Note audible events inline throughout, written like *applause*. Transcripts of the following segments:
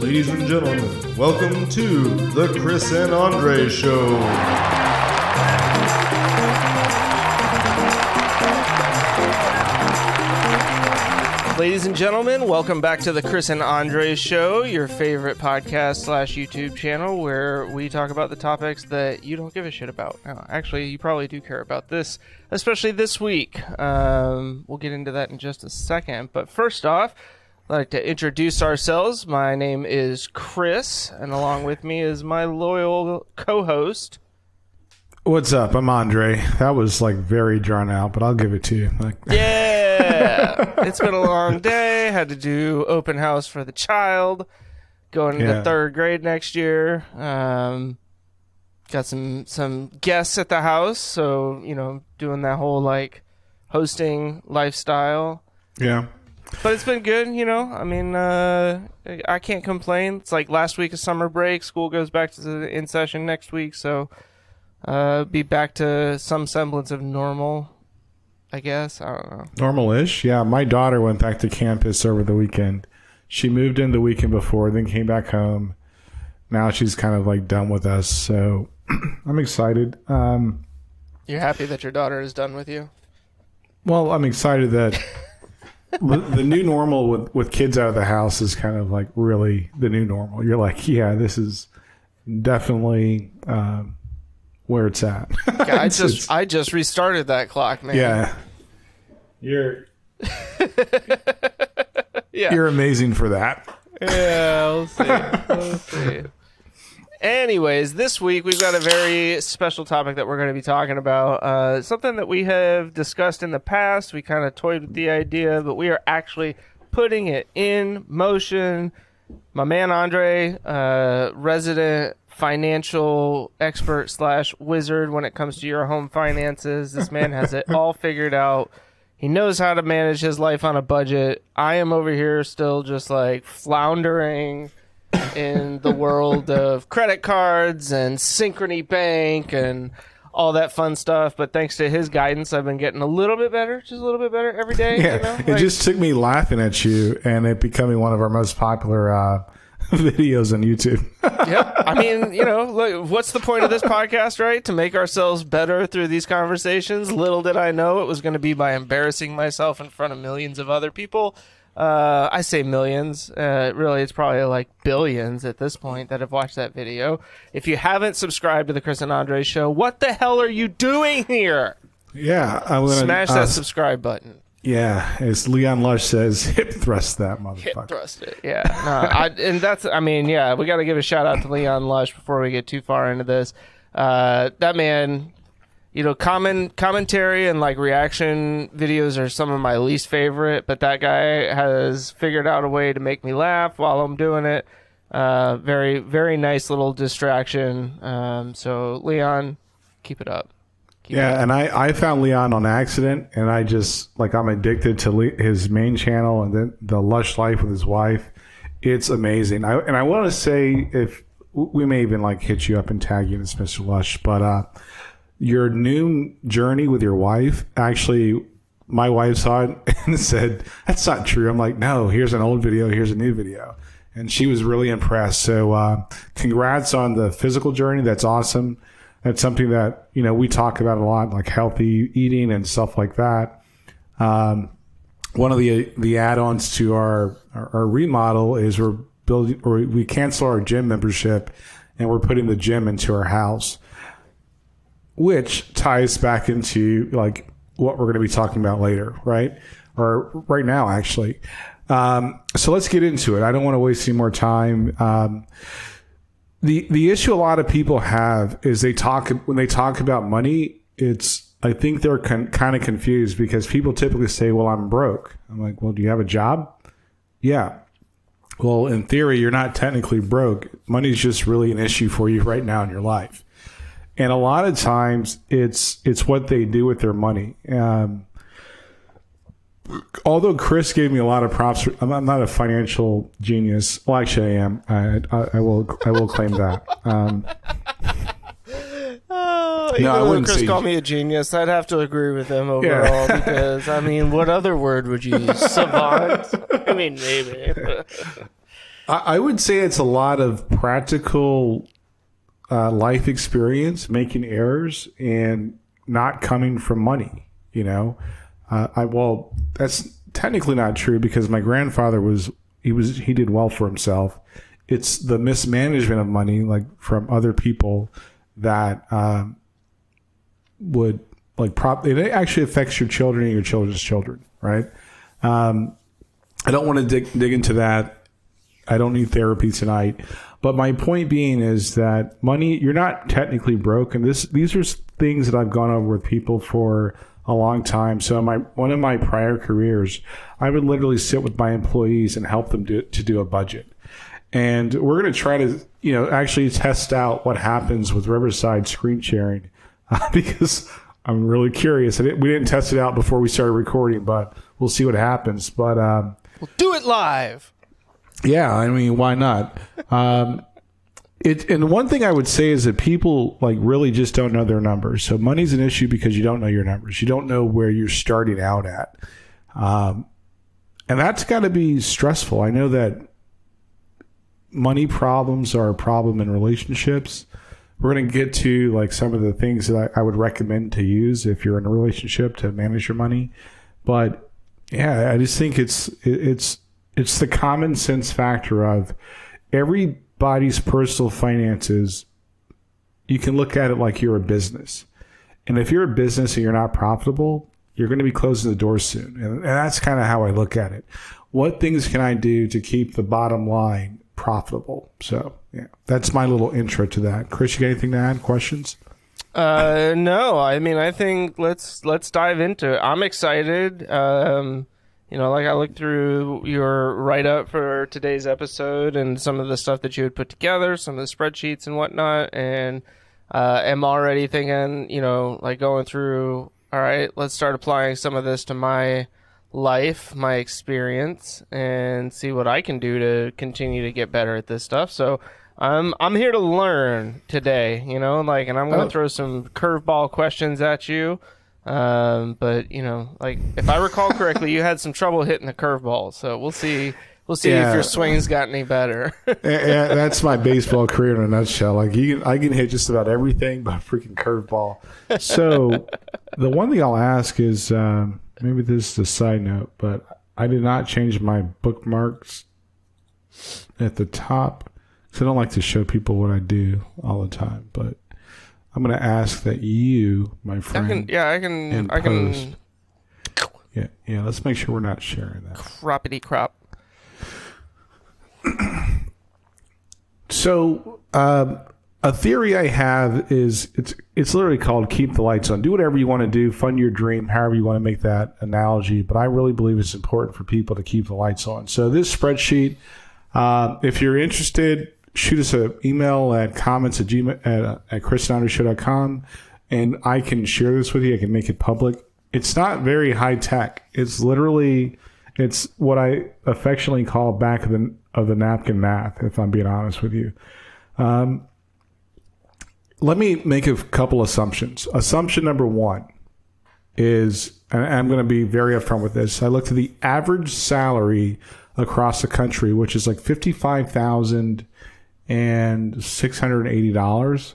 Ladies and gentlemen, welcome to the Chris and Andre Show. Ladies and gentlemen, welcome back to the Chris and Andre Show, your favorite podcast slash YouTube channel where we talk about the topics that you don't give a shit about. Now, actually, you probably do care about this, especially this week. Um, we'll get into that in just a second. But first off, I'd like to introduce ourselves. My name is Chris, and along with me is my loyal co host. What's up? I'm Andre. That was like very drawn out, but I'll give it to you. Like, Yeah, *laughs* it's been a long day. Had to do open house for the child, going into Yeah. third grade next year. Um, got some some guests at the house, so you know, doing that whole like hosting lifestyle. yeah, But it's been good, you know. I mean, uh, I can't complain. It's like last week of summer break. School goes back to the in session next week, so uh, be back to some semblance of normal. I guess I don't know. normal-ish. Yeah, my daughter went back to campus over the weekend. She moved in the weekend before, then came back home. Now she's kind of like done with us, so *clears throat* I'm excited. Um, You're happy that your daughter is done with you? well, I'm excited that *laughs* the new normal with with kids out of the house is kind of like really the new normal. You're like, yeah, this is definitely um, where it's at. Yeah, I *laughs* just I just restarted that clock, man. Yeah. You're *laughs* yeah, you're amazing for that. yeah. We'll see. We'll *laughs* see. Anyways, this week we've got a very special topic that we're going to be talking about. Uh, something that we have discussed in the past. We kind of toyed with the idea, but we are actually putting it in motion. My man Andre, uh, resident financial expert slash wizard when it comes to your home finances. This man has it all *laughs* figured out. He knows how to manage his life on a budget. I am over here still just like floundering in the world of credit cards and Synchrony Bank and all that fun stuff. But thanks to his guidance, I've been getting a little bit better, just a little bit better every day. Yeah. you know? it just took me laughing at you and it becoming one of our most popular uh, *laughs* videos on YouTube. *laughs* yep. I mean, you know, look, what's the point of this podcast, right? To make ourselves better through these conversations. Little did I know it was going to be by embarrassing myself in front of millions of other people. Uh, I say millions. Uh, really, it's probably like billions at this point that have watched that video. If you haven't subscribed to the Chris and Andre show, what the hell are you doing here? yeah. I'm gonna Smash uh, that subscribe button. Yeah. As Leon Lush says, *laughs* hip thrust that hip motherfucker. thrust it. Yeah, no, I, and that's. I mean, yeah, we got to give a shout out to Leon Lush before we get too far into this. Uh, that man, you know, common commentary and like reaction videos are some of my least favorite, but that guy has figured out a way to make me laugh while I'm doing it. Uh, very, very nice little distraction. Um, so Leon, keep it up. Keep it up. Yeah, and I, I found Leon on accident, and I just like I'm addicted to Le- his main channel and then the Lush Life with his wife. It's amazing. I, and I want to say if we may even like hit you up and tag you as Mr. Lush, but uh, your new journey with your wife actually. My wife saw it *laughs* and said, "That's not true." I'm like, "No, here's an old video. Here's a new video," and she was really impressed. So, uh, congrats on the physical journey. That's awesome that's something that you know we talk about a lot like healthy eating and stuff like that um, one of the the add-ons to our, our our remodel is we're building or we cancel our gym membership and we're putting the gym into our house which ties back into like what we're going to be talking about later right? Or right now actually. Um, so let's get into it. I don't want to waste any more time. Um, the the issue a lot of people have is they talk when they talk about money it's i think they're con- kind of confused because people typically say well i'm broke. I'm like well do you have a job? Yeah. Well in theory you're not technically broke. Money's just really an issue for you right now in your life and a lot of times it's it's what they do with their money um, although Chris gave me a lot of props, for, I'm, I'm not a financial genius. Well, actually, I am. I, I, I will. I will claim that. Um, Oh, even No, I wouldn't Chris say- called me a genius, I'd have to agree with him overall *laughs* because I mean, what other word would you use? *laughs* Savant? I mean, maybe. I, I would say it's a lot of practical uh, life experience, making errors, and not coming from money. You know, uh, I well, that's technically not true because my grandfather was he was he did well for himself. It's the mismanagement of money, like from other people, that um, would like prop. It actually affects your children and your children's children, right? Um, I don't want to dig dig into that. I don't need therapy tonight. But my point being is that money, you're not technically broke, and this these are things that I've gone over with people for a long time. So my one of my prior careers, I would literally sit with my employees and help them do, to do a budget. And we're going to try to, you know, actually test out what happens with Riverside screen sharing *laughs* because I'm really curious. We didn't test it out before we started recording, but we'll see what happens. But um, we'll do it live. Yeah, I mean, why not? Um, it and one thing I would say is that people like really just don't know their numbers. So money's an issue because you don't know your numbers. You don't know where you're starting out at, um, and that's got to be stressful. I know that money problems are a problem in relationships. We're going to get to like some of the things that I, I would recommend to use if you're in a relationship to manage your money. But yeah, I just think it's it's it's the common sense factor of everybody's personal finances. You can look at it like you're a business. And if you're a business and you're not profitable, you're going to be closing the doors soon. And, and that's kind of how I look at it. What things can I do to keep the bottom line profitable? So, yeah, that's my little intro to that. Chris, you got anything to add? Questions? Uh, no. I mean, I think let's let's dive into it. I'm excited. Um, you know, like I looked through your write up for today's episode and some of the stuff that you had put together, some of the spreadsheets and whatnot, and uh, am already thinking, you know, like going through. All right, let's start applying some of this to my life, my experience, and see what I can do to continue to get better at this stuff. So. I'm I'm here to learn today, you know, like, and I'm gonna oh. throw some curveball questions at you, um, but you know, like if I recall correctly, you had some trouble hitting the curveball. So we'll see. We'll see yeah. if your swing's got any better. *laughs* yeah, that's my baseball career in a nutshell. Like you, I can hit just about everything but freaking curveball. So the one thing I'll ask is um, maybe this is a side note, but I did not change my bookmarks at the top because I don't like to show people what I do all the time. But I'm going to ask that you, my friend, I can, yeah, I can, I can. Yeah, yeah. Let's make sure we're not sharing that. Croppity crop. *clears throat* so, um, a theory I have is it's it's literally called keep the lights on. Do whatever you want to do, fund your dream, however you want to make that analogy. But I really believe it's important for people to keep the lights on. So this spreadsheet, uh, if you're interested, shoot us an email at comments at, gmail, at, at and I can share this with you. I can make it public. It's not very high tech. It's literally, it's what I affectionately call back of the, of the napkin math, if I'm being honest with you. Um, let me make a couple assumptions. Assumption number one is, and I'm going to be very upfront with this. I looked at the average salary across the country, which is like 55,000 and six hundred eighty dollars.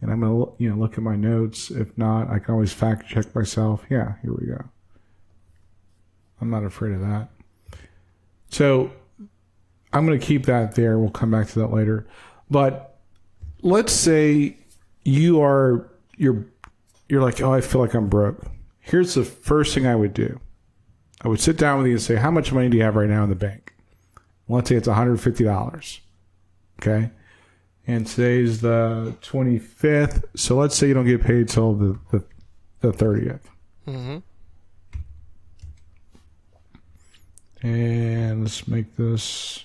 And I'm gonna you know look at my notes. If not, I can always fact check myself. Yeah, here we go. I'm not afraid of that. So I'm gonna keep that there. We'll come back to that later. But let's say you are you're you're like, oh, I feel like I'm broke. Here's the first thing I would do. I would sit down with you and say, how much money do you have right now in the bank? let's say it's $150. Okay. And today's the 25th. So let's say you don't get paid till the, the, the 30th. Mm-hmm. And let's make this.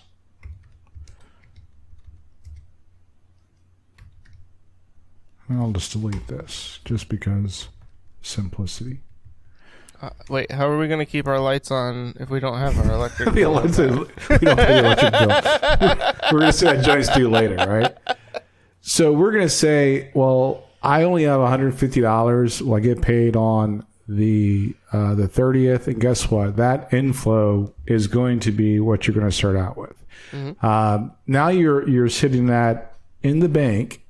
I'll just delete this just because simplicity. Uh, wait, how are we going to keep our lights on if we don't have our electric *laughs* bill? we don't pay the electric bill. *laughs* we're going to say that joint's due later, right? So we're going to say, well, I only have $150. Well, I get paid on the uh, the 30th, and guess what? That inflow is going to be what you're going to start out with. Um, now you're you're sitting at in the bank,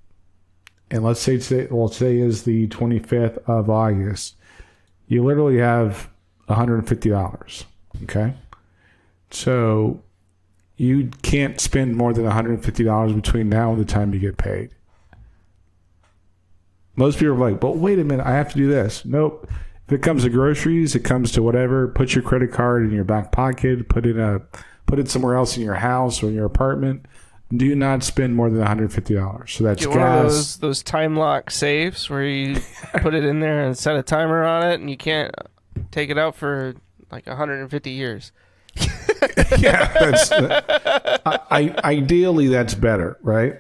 and let's say today, well today is the 25th of August. You literally have 150 dollars. Okay, so you can't spend more than 150 dollars between now and the time you get paid. Most people are like, but wait a minute, I have to do this. Nope. If it comes to groceries, it comes to whatever, put your credit card in your back pocket, put it a put it somewhere else in your house or in your apartment. Do not spend more than $150. So that's Get one of gas. those those time lock safes where you *laughs* put it in there and set a timer on it, and you can't take it out for like 150 years. *laughs* yeah, that's, I, I, ideally that's better, right?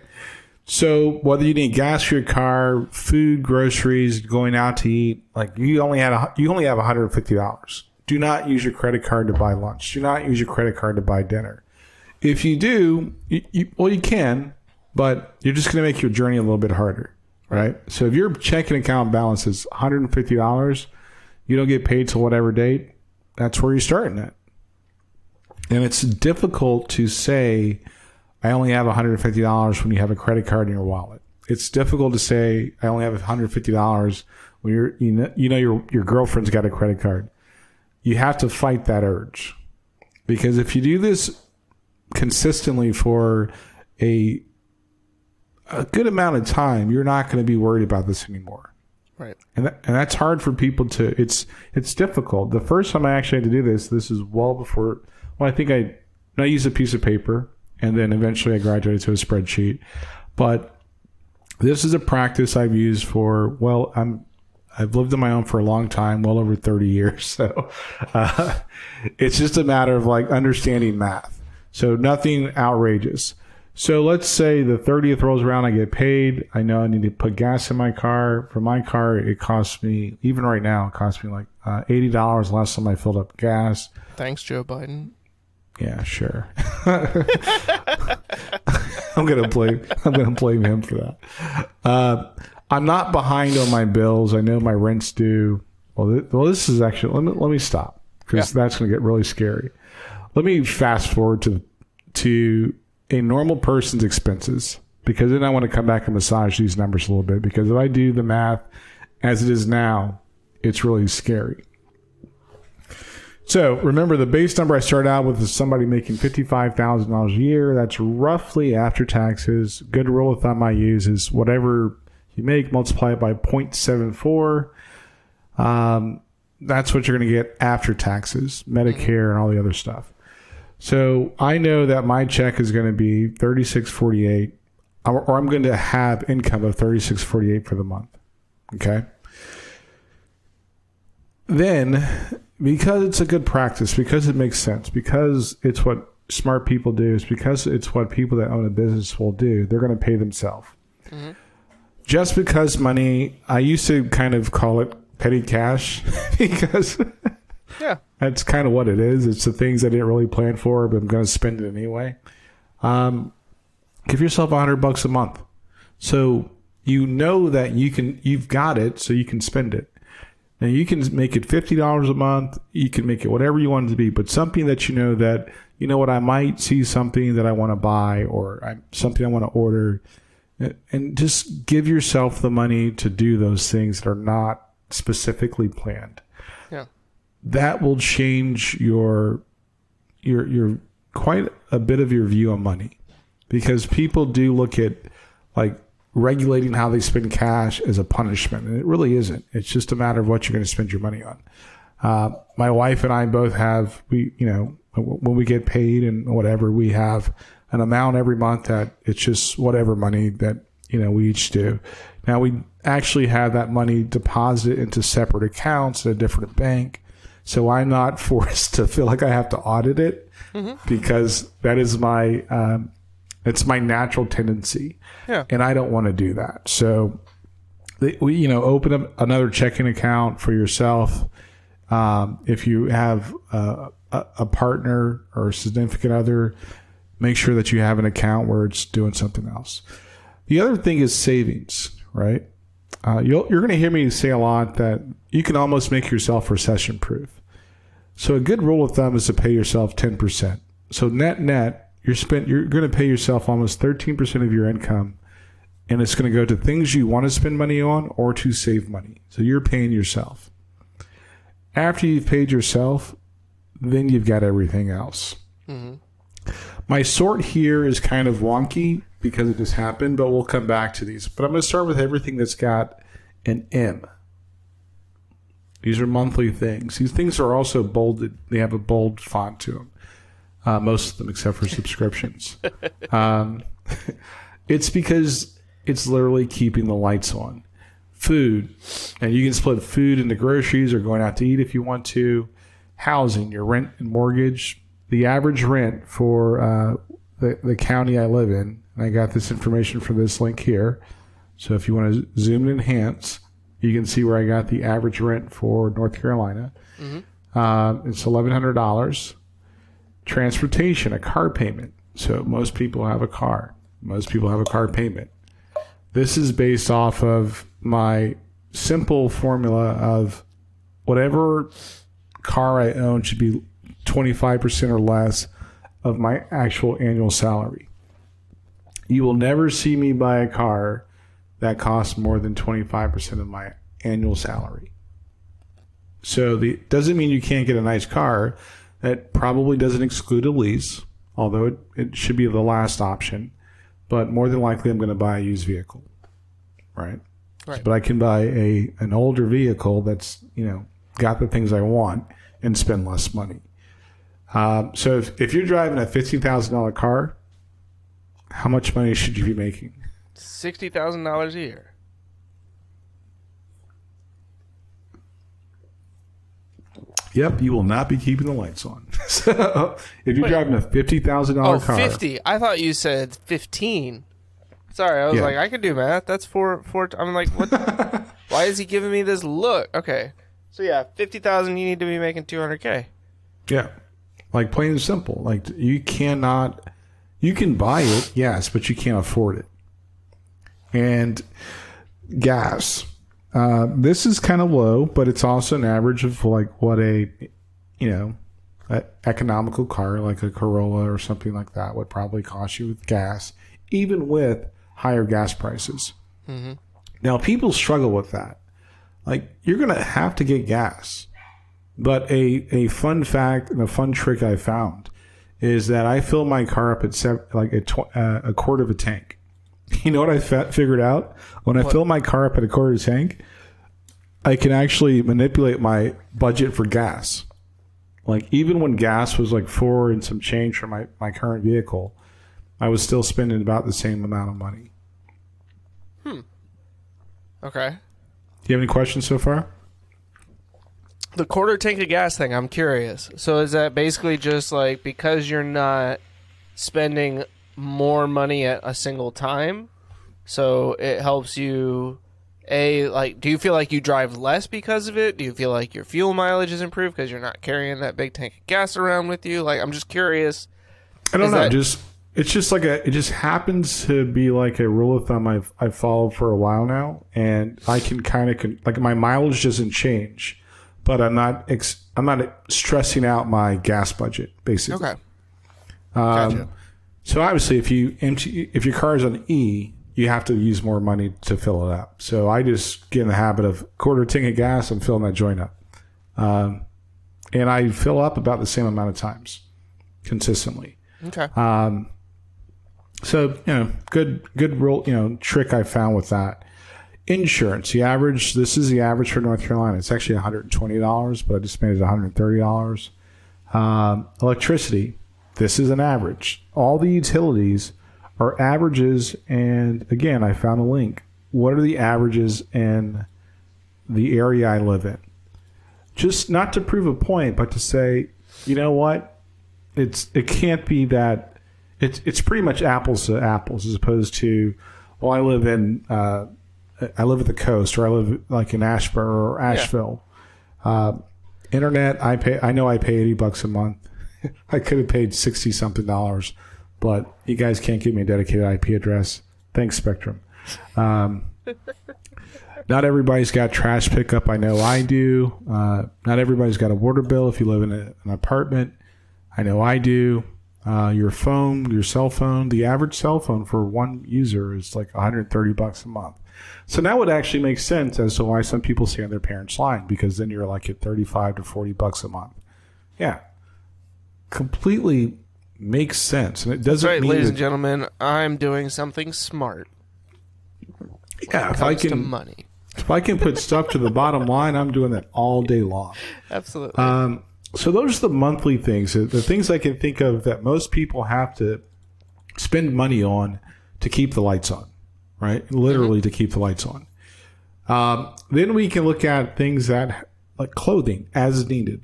So whether you need gas for your car, food, groceries, going out to eat, like you only had a, you only have one hundred and fifty dollars. Do not use your credit card to buy lunch. Do not use your credit card to buy dinner. If you do, you, you, well, you can, but you're just going to make your journey a little bit harder, right? So if your checking account balance is one hundred and fifty dollars, you don't get paid till whatever date. That's where you're starting at. And it's difficult to say, I only have $150 when you have a credit card in your wallet. It's difficult to say, I only have $150 when you're, you know, you know your, your girlfriend's got a credit card. You have to fight that urge. Because if you do this consistently for a, a good amount of time, you're not going to be worried about this anymore. Right. and that, and that's hard for people to it's it's difficult. The first time i actually had to do this this is well before well i think i i used a piece of paper and then eventually i graduated to a spreadsheet. But this is a practice i've used for well i'm i've lived on my own for a long time well over 30 years. *laughs* So uh, it's just a matter of like understanding math so nothing outrageous so let's say the 30th rolls around, I get paid. I know I need to put gas in my car. For my car, it costs me, even right now, it costs me like uh, $80 last time I filled up gas. Thanks, Joe Biden. Yeah, sure. *laughs* I'm gonna blame I'm gonna blame him for that. Uh, I'm not behind on my bills. I know my rent's due. Well, th- well, this is actually let me let me stop because that's gonna get really scary. Let me fast forward to to a normal person's expenses because then I want to come back and massage these numbers a little bit because if I do the math as it is now, it's really scary. So remember, the base number I started out with is somebody making fifty-five thousand dollars a year. That's roughly after taxes. Good rule of thumb I use is whatever you make, multiply it by 0.74. Um, that's what you're going to get after taxes, Medicare, and all the other stuff. So I know that my check is going to be thirty-six forty-eight, or, or I'm going to have income of thirty-six forty-eight for the month. Okay. Then because it's a good practice, because it makes sense, because it's what smart people do, it's because it's what people that own a business will do, they're going to pay themselves. Mm-hmm. Just because money, I used to kind of call it petty cash *laughs* because Yeah. that's kind of what it is. It's the things I didn't really plan for, but I'm going to spend it anyway. Um, give yourself a hundred bucks a month, so you know that you can. You've got it, so you can spend it. Now you can make it fifty dollars a month. You can make it whatever you want it to be, but something that you know that you know what I might see something that I want to buy or something I want to order, and just give yourself the money to do those things that are not specifically planned. That will change your your your quite a bit of your view on money. Because people do look at like regulating how they spend cash as a punishment and it really isn't. It's just a matter of what you're going to spend your money on. Uh, my wife and i both have we you know when we get paid and whatever we have an amount every month that it's just whatever money that you know we each do. Now we actually have that money deposited into separate accounts at a different bank so I'm not *laughs* forced to feel like I have to audit it because that is my um, it's my natural tendency, Yeah. and I don't want to do that. So we you know open up another checking account for yourself. Um, if you have a, a, partner or a significant other, make sure that you have an account where it's doing something else. The other thing is savings, right? Uh, you'll, you're going to hear me say a lot that you can almost make yourself recession proof. So a good rule of thumb is to pay yourself 10%. So net net, you're spent you're going to pay yourself almost 13% of your income and it's going to go to things you want to spend money on or to save money. So you're paying yourself. After you've paid yourself, then you've got everything else. Mm-hmm. My sort here is kind of wonky because it just happened, but we'll come back to these. But I'm going to start with everything that's got an M. These are monthly things. These things are also bolded. They have a bold font to them. Uh, most of them, except for subscriptions. *laughs* um, *laughs* it's because it's literally keeping the lights on. Food, and you can split food into groceries or going out to eat if you want to. Housing, your rent and mortgage. The average rent for uh, the, the county I live in, and I got this information from this link here. So if you want to zoom and enhance, you can see where I got the average rent for North Carolina. Um, it's eleven hundred dollars. Transportation, a car payment. So most people have a car. Most people have a car payment. This is based off of my simple formula of whatever car I own should be twenty five percent or less of my actual annual salary. You will never see me buy a car that costs more than 25% of my annual salary. So the doesn't mean you can't get a nice car. That probably doesn't exclude a lease, although it, it should be the last option. But more than likely, I'm going to buy a used vehicle, right? Right. But I can buy a an older vehicle that's you know got the things I want and spend less money. Um, so if, if you're driving a fifteen thousand dollar car, how much money should you be making? Sixty thousand dollars a year. Yep, you will not be keeping the lights on. *laughs* so if you're Wait. driving a fifty thousand dollar Oh, car, 50. I thought you said 15. Sorry, I was Yeah. like, I could do math. That's four, four. I'm like, what? *laughs* why is he giving me this look? Okay. So, yeah, 50,000, you need to be making 200K. yeah, like plain and simple. Like you cannot, you can buy it, yes, but you can't afford it. And gas, uh, this is kind of low, but it's also an average of like what a, you know, a economical car like a Corolla or something like that would probably cost you with gas, even with higher gas prices. Now, people struggle with that. Like, you're going to have to get gas. But a, a fun fact and a fun trick I found is that I fill my car up at seven, like a, tw- uh, a quarter of a tank. *laughs* You know what I fa- figured out? When I fill my car up at a quarter tank, I can actually manipulate my budget for gas. Like even when gas was like four and some change for my, my current vehicle, I was still spending about the same amount of money. Hmm. Okay. Do you have any questions so far? The quarter tank of gas thing, I'm curious. So, is that basically just like because you're not spending more money at a single time? So, it helps you. A, like, do you feel like you drive less because of it? Do you feel like your fuel mileage is improved because you're not carrying that big tank of gas around with you? Like, I'm just curious. I don't Is know. that- just it's just like a it just happens to be like a rule of thumb I've I've followed for a while now, and I can kind of con- like my mileage doesn't change, but I'm not ex- I'm not stressing out my gas budget basically. Okay. Um, gotcha. So obviously, if you empty if your car is on E, you have to use more money to fill it up. So I just get in the habit of quarter tank of gas. I'm filling that joint up, um, and I fill up about the same amount of times consistently. Okay. So you know, good good rule you know trick I found with that. Insurance, the average. This is the average for North Carolina. It's actually one hundred and twenty dollars, but I just made it one hundred and thirty dollars. Um, electricity. This is an average. All the utilities are averages, and again, I found a link. What are the averages in the area I live in? Just not to prove a point, but to say, you know what? It's it can't be that it's it's pretty much apples to apples as opposed to well I live in uh, I live at the coast or I live like in Ashburn or Asheville. Uh, internet I pay I know I pay eighty bucks a month. *laughs* I could have paid sixty something dollars, but you guys can't give me a dedicated IP address. Thanks Spectrum. Um, *laughs* not everybody's got trash pickup. I know I do. Uh, not everybody's got a water bill if you live in a, an apartment. I know I do. uh, your phone, your cell phone. The average cell phone for one user is like 130 bucks a month. So that would actually make sense as to why some people stay on their parents' line because then you're like at 35 to 40 bucks a month. Yeah, completely makes sense, and it doesn't That's right, ladies that- and gentlemen. I'm doing something smart. yeah. If I can, money. if I can put *laughs* stuff to the bottom line, I'm doing that all day long. Absolutely. Um, so those are the monthly things, the, the things I can think of that most people have to spend money on to keep the lights on, right? Literally to keep the lights on. Um, then we can look at things that like clothing as needed,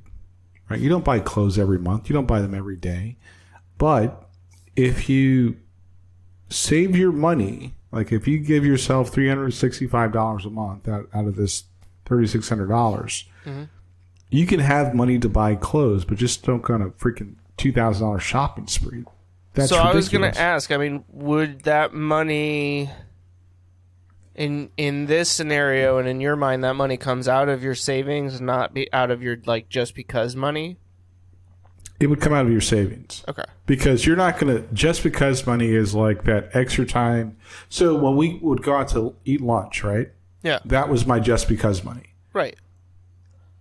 right? You don't buy clothes every month, you don't buy them every day, but if you save your money, like if you give yourself three hundred sixty-five dollars a month out, out of this thirty-six hundred dollars mm-hmm. you can have money to buy clothes, but just don't go on a freaking two thousand dollars shopping spree. That's so I was going to ask. I mean, would that money in in this scenario and in your mind that money comes out of your savings, not be out of your like just because money? It would come out of your savings Okay. because you're not going to just because money is like that extra time. So when we would go out to eat lunch, right? Yeah. That was my just because money. Right.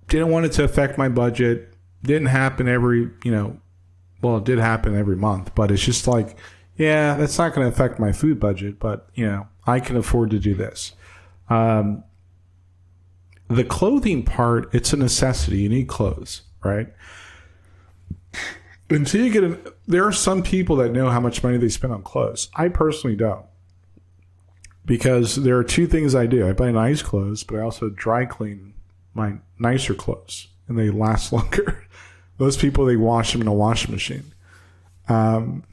Didn't want it to affect my budget. Didn't happen every, you know, well, it did happen every month, but it's just like, yeah, that's not going to affect my food budget, but you know, I can afford to do this. Um, the clothing part, it's a necessity. You need clothes, right? *laughs* Until you get an, there are some people that know how much money they spend on clothes. I personally don't. Because there are two things I do. I buy nice clothes, but I also dry clean my nicer clothes and they last *laughs* longer. Those people, they wash them in a washing machine. Um,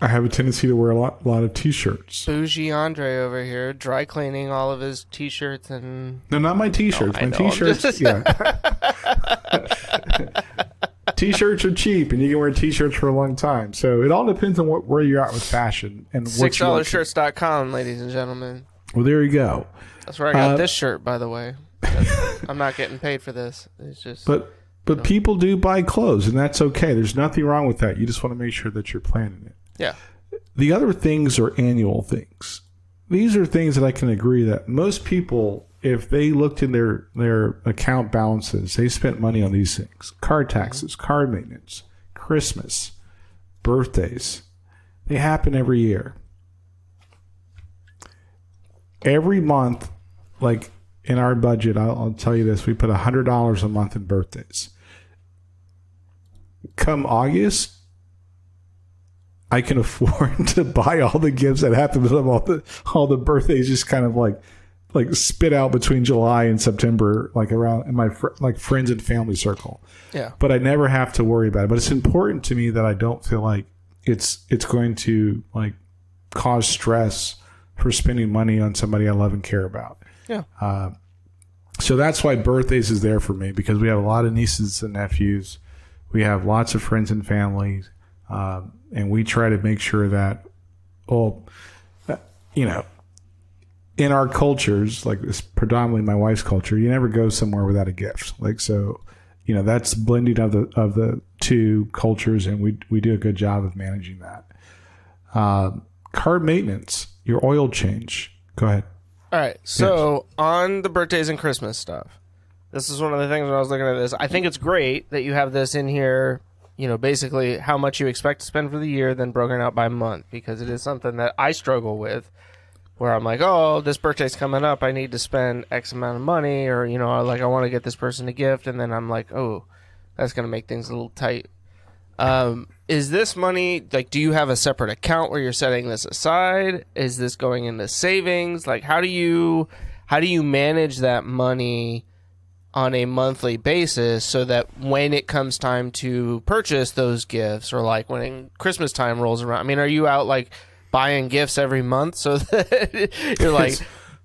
I have a tendency to wear a lot, lot of t-shirts. Bougie Andre over here, dry cleaning all of his t-shirts and No, not my t-shirts. No, my t-shirts, *laughs* yeah. t-shirts are cheap, and you can wear t-shirts for a long time. So it all depends on what where you're at with fashion and what six dollar shirts.com, ladies and gentlemen. Well, there you go. That's where I got Uh, this shirt, by the way. *laughs* I'm not getting paid for this. It's just But but people do buy clothes, and that's okay. There's nothing wrong with that. You just want to make sure that you're planning it. Yeah. The other things are annual things. These are things that I can agree that most people, if they looked in their their account balances, they spent money on these things: car taxes, car maintenance, Christmas, birthdays. They happen every year. Every month, like in our budget, I'll, I'll tell you this: we put hundred dollars a month in birthdays. Come August, I can afford *laughs* to buy all the gifts that happen to them. All the all the birthdays just kind of like like spit out between July and September, like around in my fr- like friends and family circle. Yeah. But I never have to worry about it. But it's important to me that I don't feel like it's it's going to like cause stress for spending money on somebody I love and care about. Yeah. So that's why birthdays is there for me because we have a lot of nieces and nephews. We have lots of friends and families, um, and we try to make sure that, well, uh, you know, in our cultures, like this predominantly my wife's culture, you never go somewhere without a gift. Like so, you know, that's blending of the of the two cultures, and we we do a good job of managing that. Um, car maintenance, your oil change. Go ahead. All right. So on the birthdays and Christmas stuff, this is one of the things when I was looking at this. I think it's great that you have this in here. You know, basically how much you expect to spend for the year, then broken out by month, because it is something that I struggle with. Where I'm like, oh, this birthday's coming up, I need to spend X amount of money, or you know, like I want to get this person a gift, and then I'm like, oh, that's gonna make things a little tight. Um, is this money like? Do you have a separate account where you're setting this aside? Is this going into savings? Like, how do you how do you manage that money on a monthly basis so that when it comes time to purchase those gifts, or like when Christmas time rolls around? I mean, are you out like buying gifts every month so *laughs* that you're like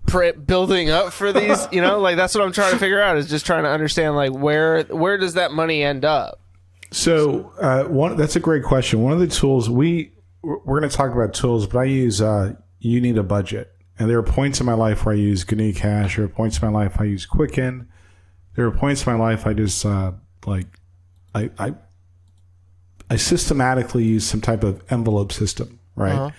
pre- building up for these? You know, like that's what I'm trying to figure out. Is just trying to understand like where where does that money end up? So uh, one that's a great question. One of the tools we we're going to talk about tools, but I use uh, you need a budget, and there are points in my life where I use GnuCash. There are points in my life I use Quicken. There are points in my life I just uh, like I I I systematically use some type of envelope system, right? Uh-huh.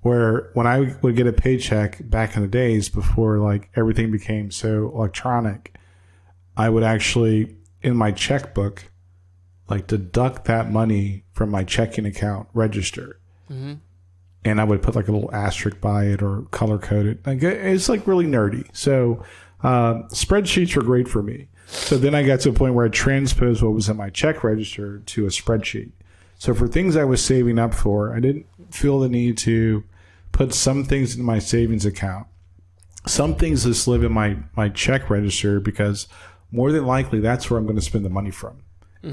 Where when I would get a paycheck back in the days before like everything became so electronic, I would actually in my checkbook like deduct that money from my checking account register. And I would put like a little asterisk by it or color code it. Like it's like really nerdy. So uh, spreadsheets were great for me. So then I got to a point where I transposed what was in my check register to a spreadsheet. So for things I was saving up for, I didn't feel the need to put some things in my savings account. Some things just live in my, my check register because more than likely that's where I'm going to spend the money from.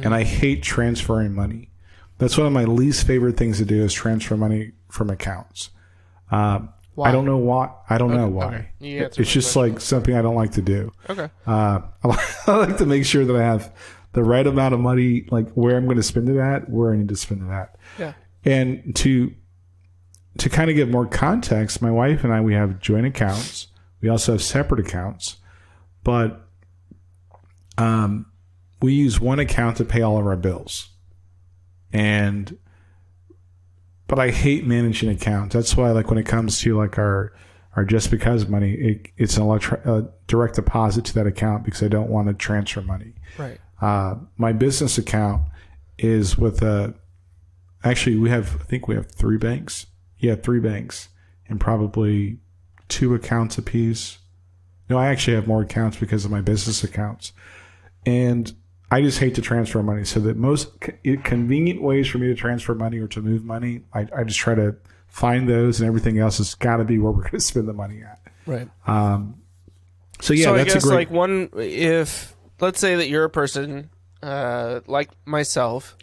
And I hate transferring money. That's one of my least favorite things to do is transfer money from accounts. Um, Why? I don't know why. I don't know why. okay. You It's just like something I don't like to do. Okay. Uh, *laughs* I like- I like to make sure that I have the right amount of money, like where I'm going to spend it at, where I need to spend it at. Yeah. And to to kind of give more context, my wife and I we have joint accounts. We also have separate accounts, but um, we use one account to pay all of our bills. And but I hate managing accounts. That's why, like when it comes to like our our just because money, it, it's an electro, uh, direct deposit to that account because I don't want to transfer money. Right. Uh, my business account is with a. Actually, we have. I think we have three banks. Yeah, three banks, and probably two accounts apiece. No, I actually have more accounts because of my business accounts, and I just hate to transfer money. So the most convenient ways for me to transfer money or to move money, I, I just try to find those, and everything else has got to be where we're going *laughs* to spend the money at. Right. So yeah, so I that's guess a great. like one if let's say that you're a person uh, like myself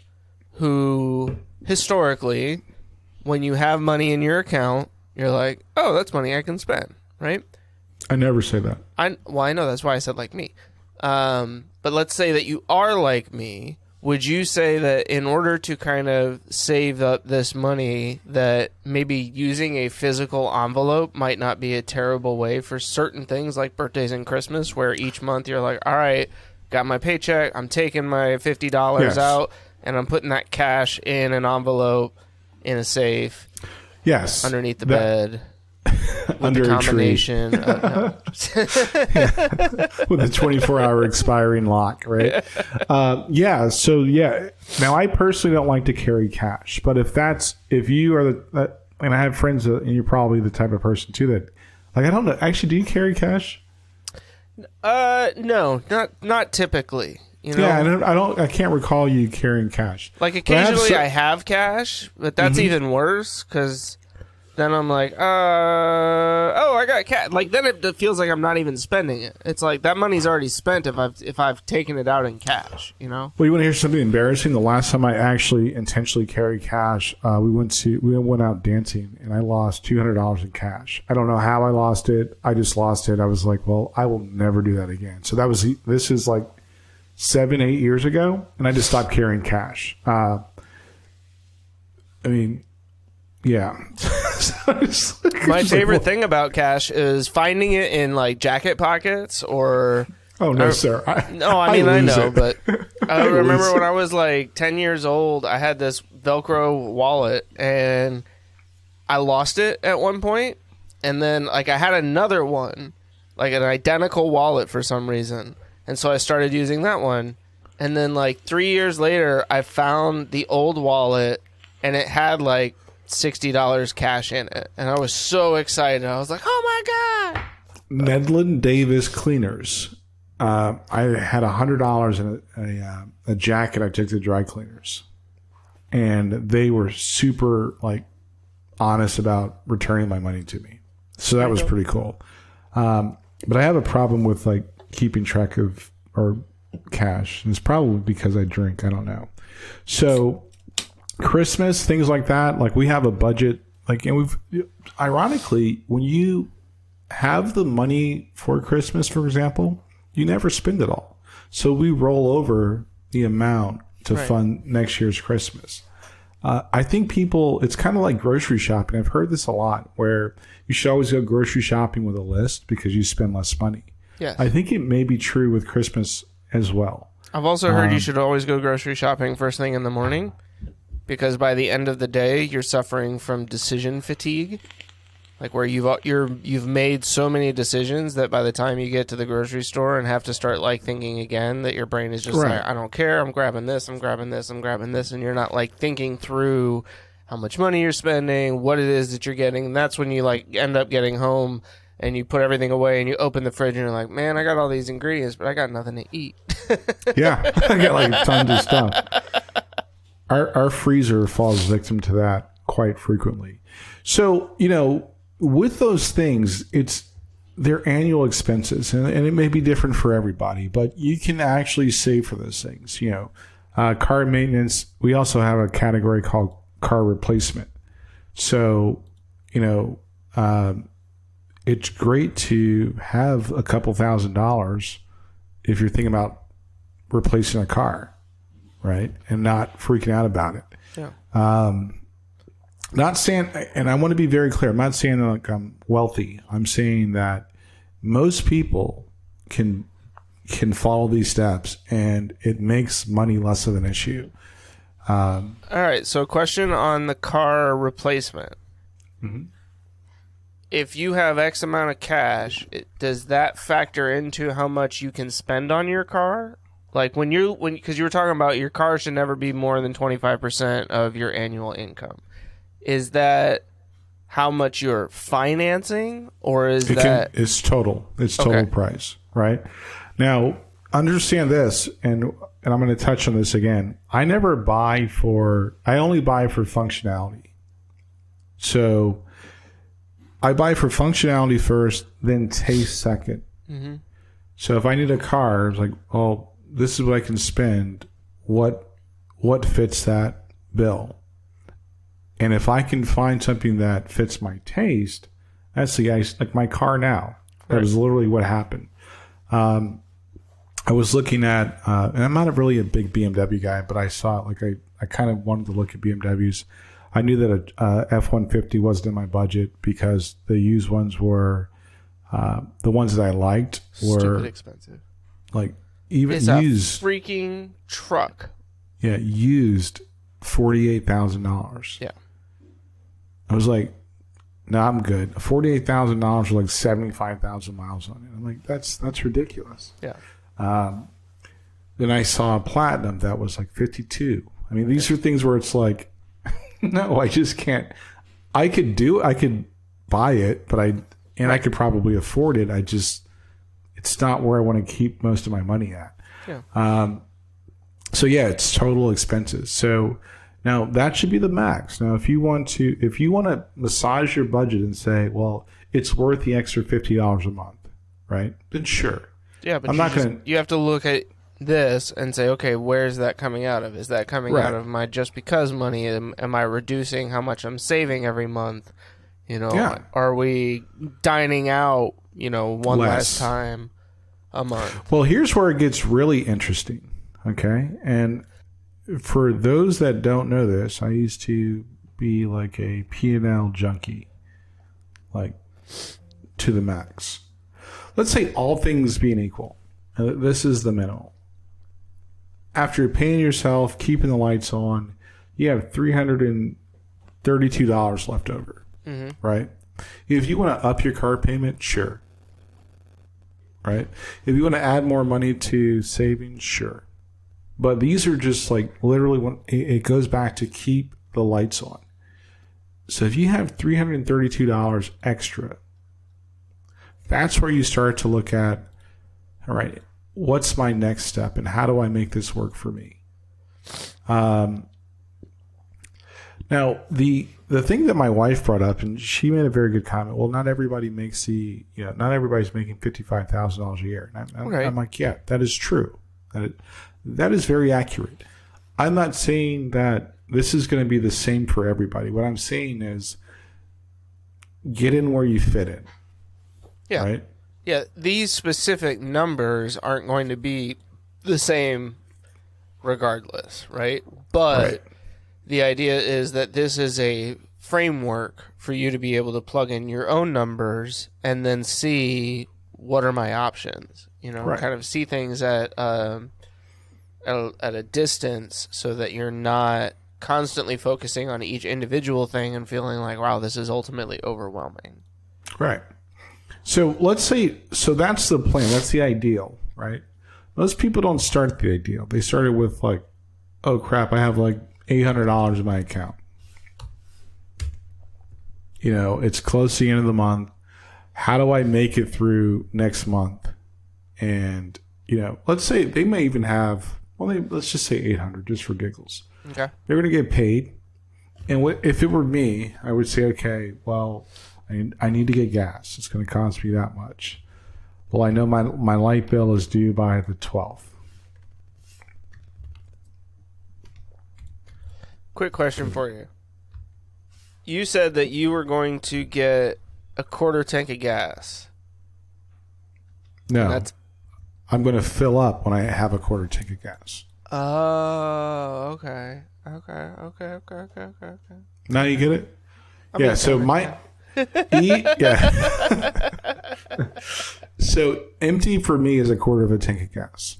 who historically when you have money in your account you're like oh that's money I can spend right I never say that. I well I know that's why I said like me um, but let's say that you are like me. Would you say that in order to kind of save up this money that maybe using a physical envelope might not be a terrible way for certain things like birthdays and christmas where each month you're like all right got my paycheck. I'm taking my $50 Yes. out and i'm putting that cash in an envelope in a safe Yes, underneath the That- bed under the a tree. of, no. *laughs* with a 24 hour *laughs* expiring lock, right? Uh, yeah. So yeah. Now I personally don't like to carry cash, but if that's if you are the uh, and I have friends that, and you're probably the type of person too that like I don't know. Actually, do you carry cash? uh no not not typically you know Yeah, I don't. I don't. I can't recall you carrying cash. Like But I have occasionally I have cash, but that's Mm-hmm. even worse because then I'm like, uh, oh, I got cash. Like then it feels like I'm not even spending it. It's like that money's already spent if I've if I've taken it out in cash. You know? Well, you want to hear something embarrassing? The last time I actually intentionally carried cash, uh, we went to we went out dancing, and I lost two hundred dollars in cash. I don't know how I lost it. I just lost it. I was like, well, I will never do that again. So that was this is like seven, eight years ago, and I just stopped carrying cash. Uh, I mean, yeah. *laughs* *laughs* So it's like- My favorite thing about cash is finding it in like jacket pockets or. Oh no, or- sir. I, No, I mean I, lose know, it. but *laughs* I I remember when. I was like ten years old, I had this Velcro wallet and I lost it at one point, and then like I had another one, like an identical wallet for some reason, and so I started using that one, and then like three years later, I found the old wallet, and it had like sixty dollars cash in it, and I was so excited. I was like, "Oh my god!" Medlin Davis Cleaners. Uh, I had a hundred dollars in a, a, uh, a jacket I took to dry cleaners, and they were super like honest about returning my money to me. So that was pretty cool. Um, but I have a problem with like keeping track of or cash. And it's probably because I drink. I don't know. So Christmas things like that. Like we have a budget. Like and we've ironically when you have the money for Christmas, for example, you never spend it all. So we roll over the amount to Right. fund next year's Christmas. Uh, I think people, it's kind of like grocery shopping. I've heard this a lot where you should always go grocery shopping with a list because you spend less money. Yes. I think it may be true with Christmas as well. I've also heard you Um, should always go grocery shopping first thing in the morning because by the end of the day, you're suffering from decision fatigue, like where you've you're you've made so many decisions that by the time you get to the grocery store and have to start like thinking again, that your brain is just Right. like, I don't care, I'm grabbing this, I'm grabbing this, I'm grabbing this, and you're not like thinking through how much money you're spending, what it is that you're getting, and that's when you like end up getting home. And you put everything away, and you open the fridge, and you're like, "Man, I got all these ingredients, but I got nothing to eat." *laughs* Yeah, *laughs* I got like tons of stuff. Our our freezer falls victim to that quite frequently. So you know, with those things, it's their annual expenses, and, and it may be different for everybody, but you can actually save for those things. You know, uh, car maintenance. We also have a category called car replacement. So, you know, um, it's great to have a couple thousand dollars if you're thinking about replacing a car, right? And not freaking out about it. Yeah. Um, not saying, and I want to be very clear. I'm not saying like I'm wealthy. I'm saying that most people can can follow these steps, and it makes money less of an issue. Um, All right. So, question on the car replacement. If you have X amount of cash, it, does that factor into how much you can spend on your car? Like when you when because you were talking about your car should never be more than twenty five percent of your annual income. Is that how much you're financing, or is It that can, it's total. It's total Okay. price, right? Now, understand this, and and I'm going to touch on this again. I never buy for. I only buy for functionality. So, I buy for functionality first, then taste 2nd mm-hmm. So if I need a car, it's like, oh, this is what I can spend. What what fits that bill? And if I can find something that fits my taste, that's the ice. Like my car now. That is literally what happened. Um, I was looking at, uh, and I'm not really a big BMW guy, but I saw it. Like I, I kind of wanted to look at BMWs. I knew that a uh, F-150 wasn't in my budget because the used ones were uh, the ones that I liked were stupid expensive? like even It's a used. freaking truck. yeah, used forty eight thousand dollars. Yeah. I was like, no, I'm good. Forty eight thousand dollars for like seventy five thousand miles on it. I'm like, that's that's ridiculous. Yeah. Um, Then I saw a platinum that was like fifty two. I mean, these are things where it's like, *laughs* no, I just can't. I could do, I could buy it, but I and I could probably afford it. I just, it's not where I want to keep most of my money at. Yeah. Um, so yeah, it's total expenses. So now that should be the max. Now, if you want to, if you want to massage your budget and say, well, it's worth the extra fifty dollars a month, right? Then sure. Yeah, but I'm you not just- gonna- You have to look at this and say, okay, where's that coming out of? Is that coming Right. out of my just because money? Am, am I reducing how much I'm saving every month? You know, Yeah. are we dining out? You know, one Less. last time a month. Well, here's where it gets really interesting. Okay. And for those that don't know this, I used to be like a P&L junkie, like to the max. Let's say all things being equal. uh, This is the minimal. After paying yourself, keeping the lights on, you have $332 left over. Right? If you want to up your car payment, sure right? If you want to add more money to savings, sure. But these are just like literally when it goes back to keep the lights on. So if you have three hundred and thirty-two dollars extra, that's where you start to look at, all right, what's my next step and how do I make this work for me? Um, now the the thing that my wife brought up, and she made a very good comment. Well, not everybody makes the, you know, not everybody's making fifty five thousand dollars a year. And I'm, Okay. I'm like, yeah, that is true. That that is very accurate. I'm not saying that this is going to be the same for everybody. What I'm saying is, get in where you fit in. Yeah. Right. Yeah, these specific numbers aren't going to be the same regardless, right? But Right. The idea is that this is a framework for you to be able to plug in your own numbers and then see what are my options, you know, Right. kind of see things at um at a, at a distance so that you're not constantly focusing on each individual thing and feeling like, wow, this is ultimately overwhelming. Right. So let's say, so that's the plan. That's the ideal, right? Most people don't start the ideal. They started with like, oh crap, I have like eight hundred dollars in my account. You know, it's close to the end of the month. How do I make it through next month? And you know, let's say they may even have. Well, they, let's just say eight hundred, just for giggles. Okay. They're going to get paid. And what, if it were me, I would say, okay, well, I, I need to get gas. It's going to cost me that much. Well, I know my my light bill is due by the twelfth. Quick question for you. You said that you were going to get a quarter tank of gas. No, That's I'm going to fill up when I have a quarter tank of gas. oh, okay, okay, okay, okay, okay, okay. okay. Now you get it? yeah. So my e, yeah. *laughs* *laughs* so empty for me is a quarter of a tank of gas.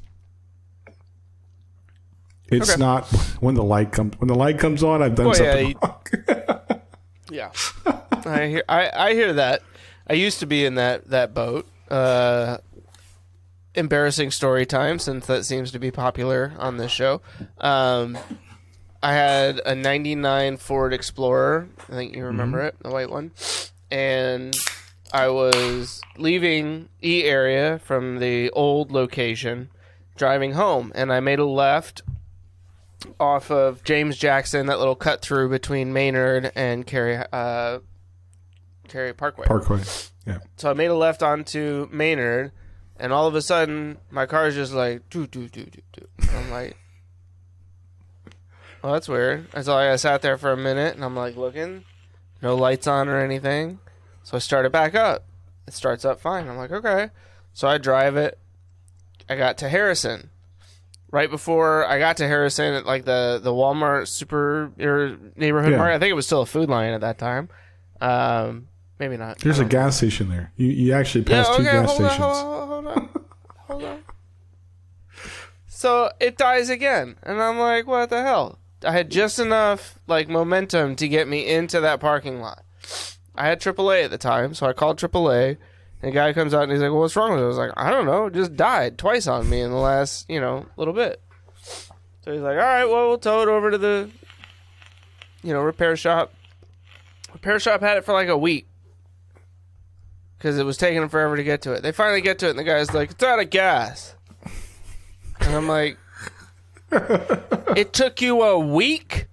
It's Okay. not when the light comes. When the light comes on, I've done Well, something wrong. *laughs* Yeah, I hear. I, I hear that. I used to be in that that boat. Uh, embarrassing story time, since that seems to be popular on this show. Um, I had a '99 Ford Explorer. I think you remember it, the white one. And I was leaving E area from the old location, driving home, and I made a left off of James Jackson, that little cut through between Maynard and Cary uh, Cary Parkway. Parkway. Yeah. So I made a left onto Maynard, and all of a sudden my car is just like doo doo doo doo. And I'm like, well, that's weird. And so I sat there for a minute, and I'm like looking, no lights on or anything. So I started back up. It starts up fine. I'm like, okay. So I drive it. I got to Harrison. Right before I got to Harrison, at like the the Walmart super or neighborhood Yeah. market, I think it was still a Food Lion at that time. Um, maybe not. There's a don't gas station there. You you actually yeah, pass two gas hold on, stations. hold on, hold on, hold on. So it dies again, and I'm like, what the hell? I had just enough like momentum to get me into that parking lot. I had AAA at the time, so I called AAA. And the guy comes out and he's like, "Well, what's wrong with it?" I was like, "I don't know. It just died twice on me in the last, you know, little bit." So he's like, "All right, well, we'll tow it over to the, you know, repair shop." Repair shop had it for like a week because it was taking them forever to get to it. They finally get to it, and the guy's like, "It's out of gas," and I'm like, "It took you a week."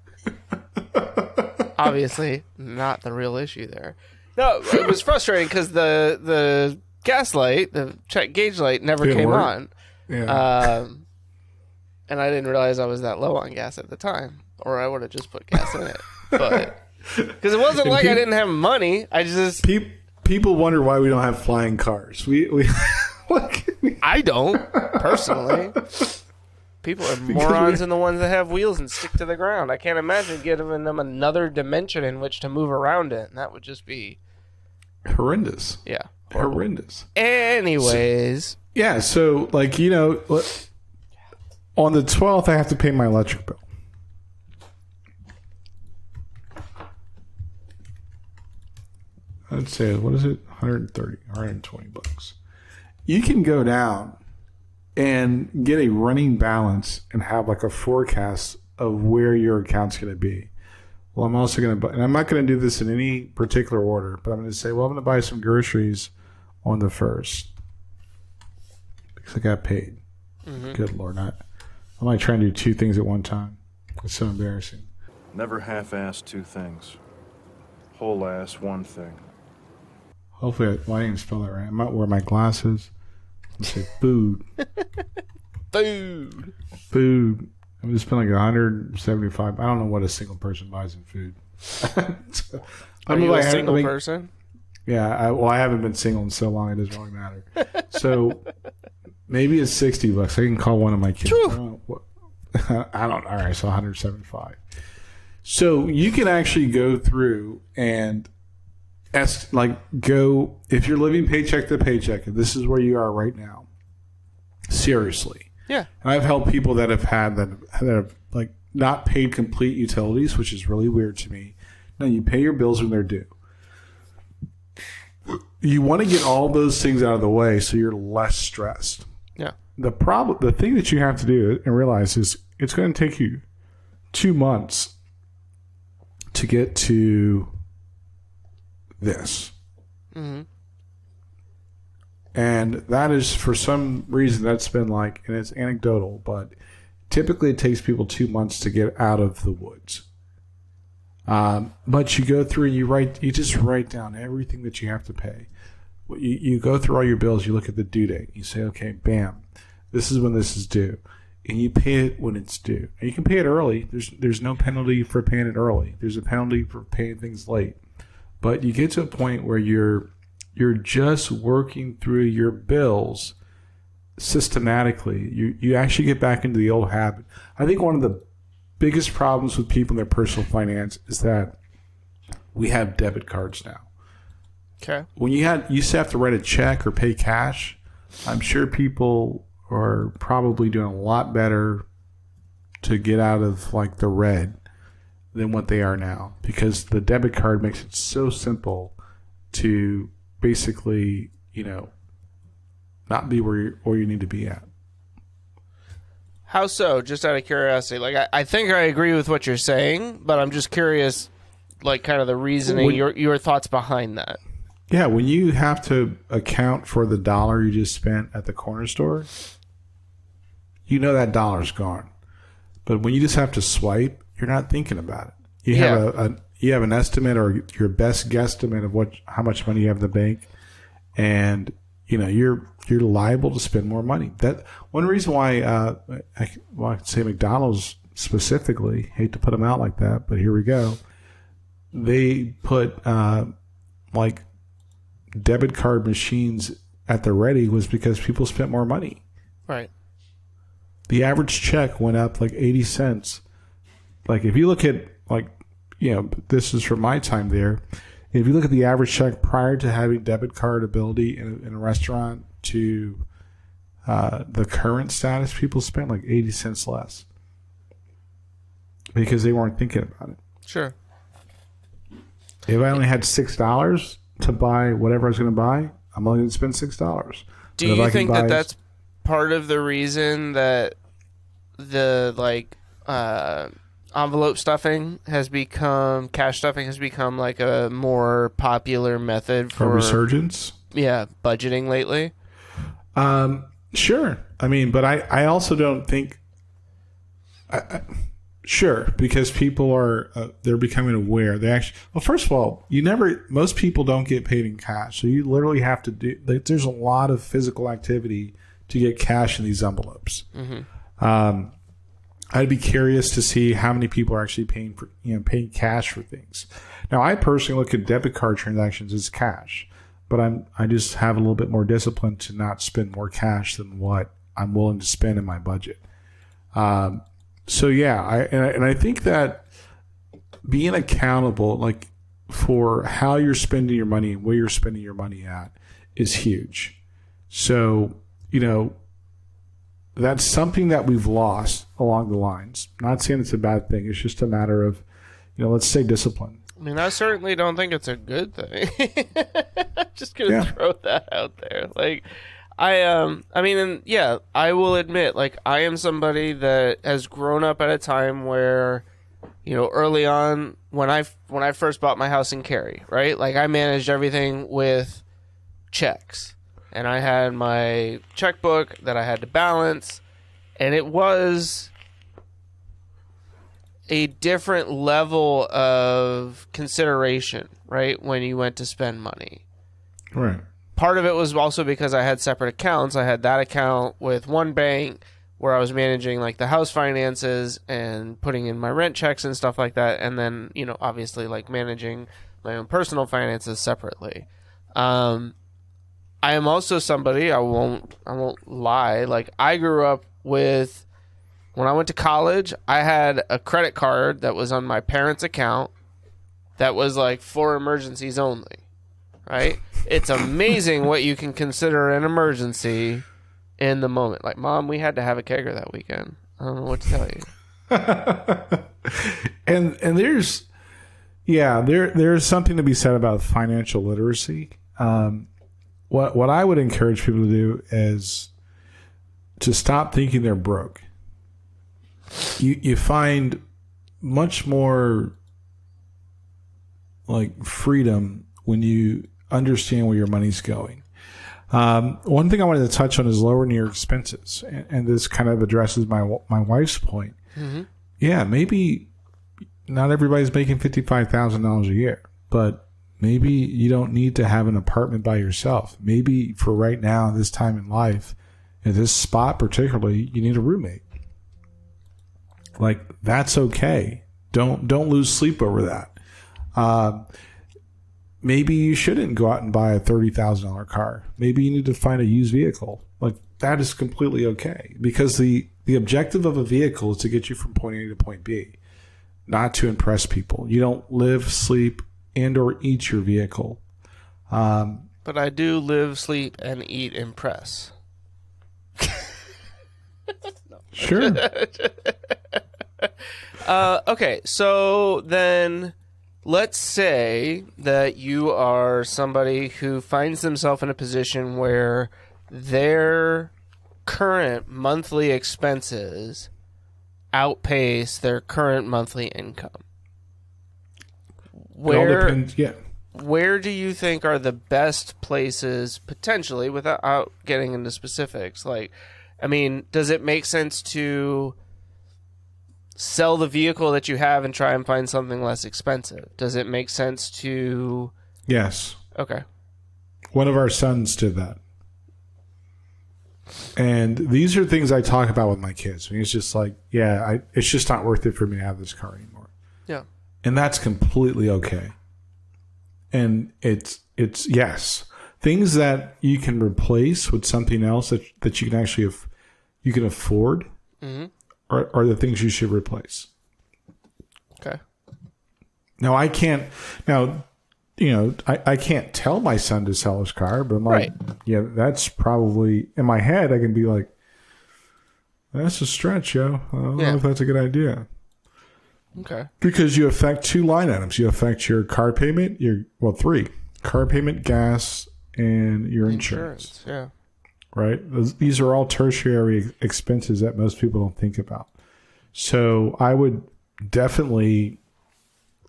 Obviously, not the real issue there. No, it was frustrating because the the gas light, the check gauge light, never Didn't came work? on, Yeah. um, and I didn't realize I was that low on gas at the time, or I would have just put gas in it. But *laughs* because it wasn't And like I didn't have money, I just Pe- people wonder why we don't have flying cars. We we *laughs* like, I don't personally. People are morons and the ones that have wheels and stick to the ground. I can't imagine giving them another dimension in which to move around in. That would just be horrendous. yeah. Horrendous. Anyways, Yeah, so like you know, on the twelfth, I have to pay my electric bill. I'd say what is it? 130, 120 bucks. You can go down and get a running balance and have like a forecast of where your account's going to be. Well, I'm also going to buy, and I'm not going to do this in any particular order, but I'm going to say, well, I'm going to buy some groceries on the first because I got paid. Mm-hmm. Good lord, not! I, I might trying to do two things at one time. It's so embarrassing. Never half ass two things. Whole ass one thing. Hopefully, I, well, I didn't spell that right. I might wear my glasses and say food, *laughs* food. food. I'm just spending like 175. I don't know what a single person buys in food. *laughs* Are mean, you a like, I- single like- person? Yeah, I, well, I haven't been single in so long; it doesn't really matter. So maybe it's sixty bucks. I can call one of my kids. I don't *laughs* I. All right, so one hundred seventy-five. So you can actually go through and ask, like, go if you're living paycheck to paycheck, and this is where you are right now. Seriously, Yeah. and I've helped people that have had that that have like not paid complete utilities, which is really weird to me. No, you pay your bills when they're due. You want to get all those things out of the way so you're less stressed. Yeah. The problem, the thing that you have to do and realize is it's going to take you two months to get to this. Mm-hmm. And that is for some reason that's been like, and it's anecdotal, but typically it takes people two months to get out of the woods. Um, but you go through and you write, you just write down everything that you have to pay. You, you go through all your bills, you look at the due date, you say, okay, bam, this is when this is due. And you pay it when it's due. And you can pay it early. There's there's no penalty for paying it early. There's a penalty for paying things late. But you get to a point where you're you're just working through your bills systematically. You you actually get back into the old habit. I think one of the biggest problems with people in their personal finance is that we have debit cards now. Okay. When you had you used to have to write a check or pay cash, I'm sure people are probably doing a lot better to get out of like the red than what they are now because the debit card makes it so simple to basically, you know, not be where you, where you need to be at. How so? Just out of curiosity. Like, I, I think I agree with what you're saying, but I'm just curious, like, kind of the reasoning, Would- your your thoughts behind that. Yeah, when you have to account for the dollar you just spent at the corner store, you know that dollar's gone. But when you just have to swipe, you're not thinking about it. You have Yeah. a, a you have an estimate or your best guesstimate of what how much money you have in the bank, and you know you're you're liable to spend more money. That one reason why uh, I, well, I can say McDonald's specifically hate to put them out like that, but here we go. They put uh, like debit card machines at the ready was because people spent more money. Right. The average check went up like 80 cents. Like if you look at like you know, this is from my time there. If you look at the average check prior to having debit card ability in a, in a restaurant to uh, the current status, people spent like 80 cents less because they weren't thinking about it. Sure. If I only had six dollars to buy whatever I was going to buy, I'm only going to spend six dollars. Do But you think that that's part of the reason that the like uh, envelope stuffing has become cash stuffing has become like a more popular method a for resurgence? yeah budgeting lately? Um, sure. I mean, but I, I also don't think. I, I, sure, because people are uh, they're becoming aware. They actually well, first of all, you never most people don't get paid in cash, so you literally have to do. There's a lot of physical activity to get cash in these envelopes. Um, I'd be curious to see how many people are actually paying for you know paying cash for things. Now, I personally look at debit card transactions as cash, but I'm I just have a little bit more discipline to not spend more cash than what I'm willing to spend in my budget. Um, so yeah, I and, I and I think that being accountable, like for how you're spending your money and where you're spending your money at, is huge. So you know that's something that we've lost along the lines. Not saying it's a bad thing. It's just a matter of, you know, let's say discipline. I mean, I certainly don't think it's a good thing. *laughs* Just gonna Yeah. throw that out there. Like, I um, I mean, and yeah, I will admit, like, I am somebody that has grown up at a time where, you know, early on when I when I first bought my house in Cary, right? Like, I managed everything with checks, and I had my checkbook that I had to balance, and it was a different level of consideration, right? When you went to spend money. Right. Part of it was also because I had separate accounts. I had that account with one bank where I was managing like the house finances and putting in my rent checks and stuff like that. And then, you know, obviously like managing my own personal finances separately. Um, I am also somebody I won't I won't lie. Like I grew up with when I went to college, I had a credit card that was on my parents' account that was like for emergencies only. Right? It's amazing what you can consider an emergency in the moment. Like, mom, we had to have a kegger that weekend. I don't know what to tell you. *laughs* and and there's yeah there there's something to be said about financial literacy um, what what i would encourage people to do is to stop thinking they're broke. You you find much more like freedom when you understand where your money's going. Um, one thing I wanted to touch on is lowering your expenses, and, and this kind of addresses my my wife's point. Yeah, maybe not everybody's making fifty five thousand dollars a year, but maybe you don't need to have an apartment by yourself. Maybe for right now, this time in life, in this spot particularly, you need a roommate. Like that's okay. Don't don't lose sleep over that. Um, maybe you shouldn't go out and buy a thirty thousand dollar car. Maybe you need to find a used vehicle. Like that is completely okay because the the objective of a vehicle is to get you from point A to point B, not to impress people. You don't live, sleep, and or eat your vehicle. Um, But I do live, sleep, and eat and press. *laughs* sure. *laughs* Uh, okay, so then let's say that you are somebody who finds themselves in a position where their current monthly expenses outpace their current monthly income. Where depends. Yeah. where do you think are the best places potentially without getting into specifics like i mean does it make sense to sell the vehicle that you have and try and find something less expensive does it make sense to Yes. okay One of our sons did that. And these are things I talk about with my kids. And he's just like, yeah, I, it's just not worth it for me to have this car anymore. yeah And that's completely okay. And it's, it's, yes, things that you can replace with something else that, that you can actually, have, you can afford Mhm. are, are the things you should replace. okay Now I can't. Now, you know, I, I can't tell my son to sell his car, but I'm like, Right. yeah, that's probably in my head. I can be like, that's a stretch, yo. I don't Yeah. know if that's a good idea okay because you affect two line items. You affect your car payment. Your well, three car payment, gas, and your insurance. insurance yeah Right. Those, these are all tertiary expenses that most people don't think about. So I would definitely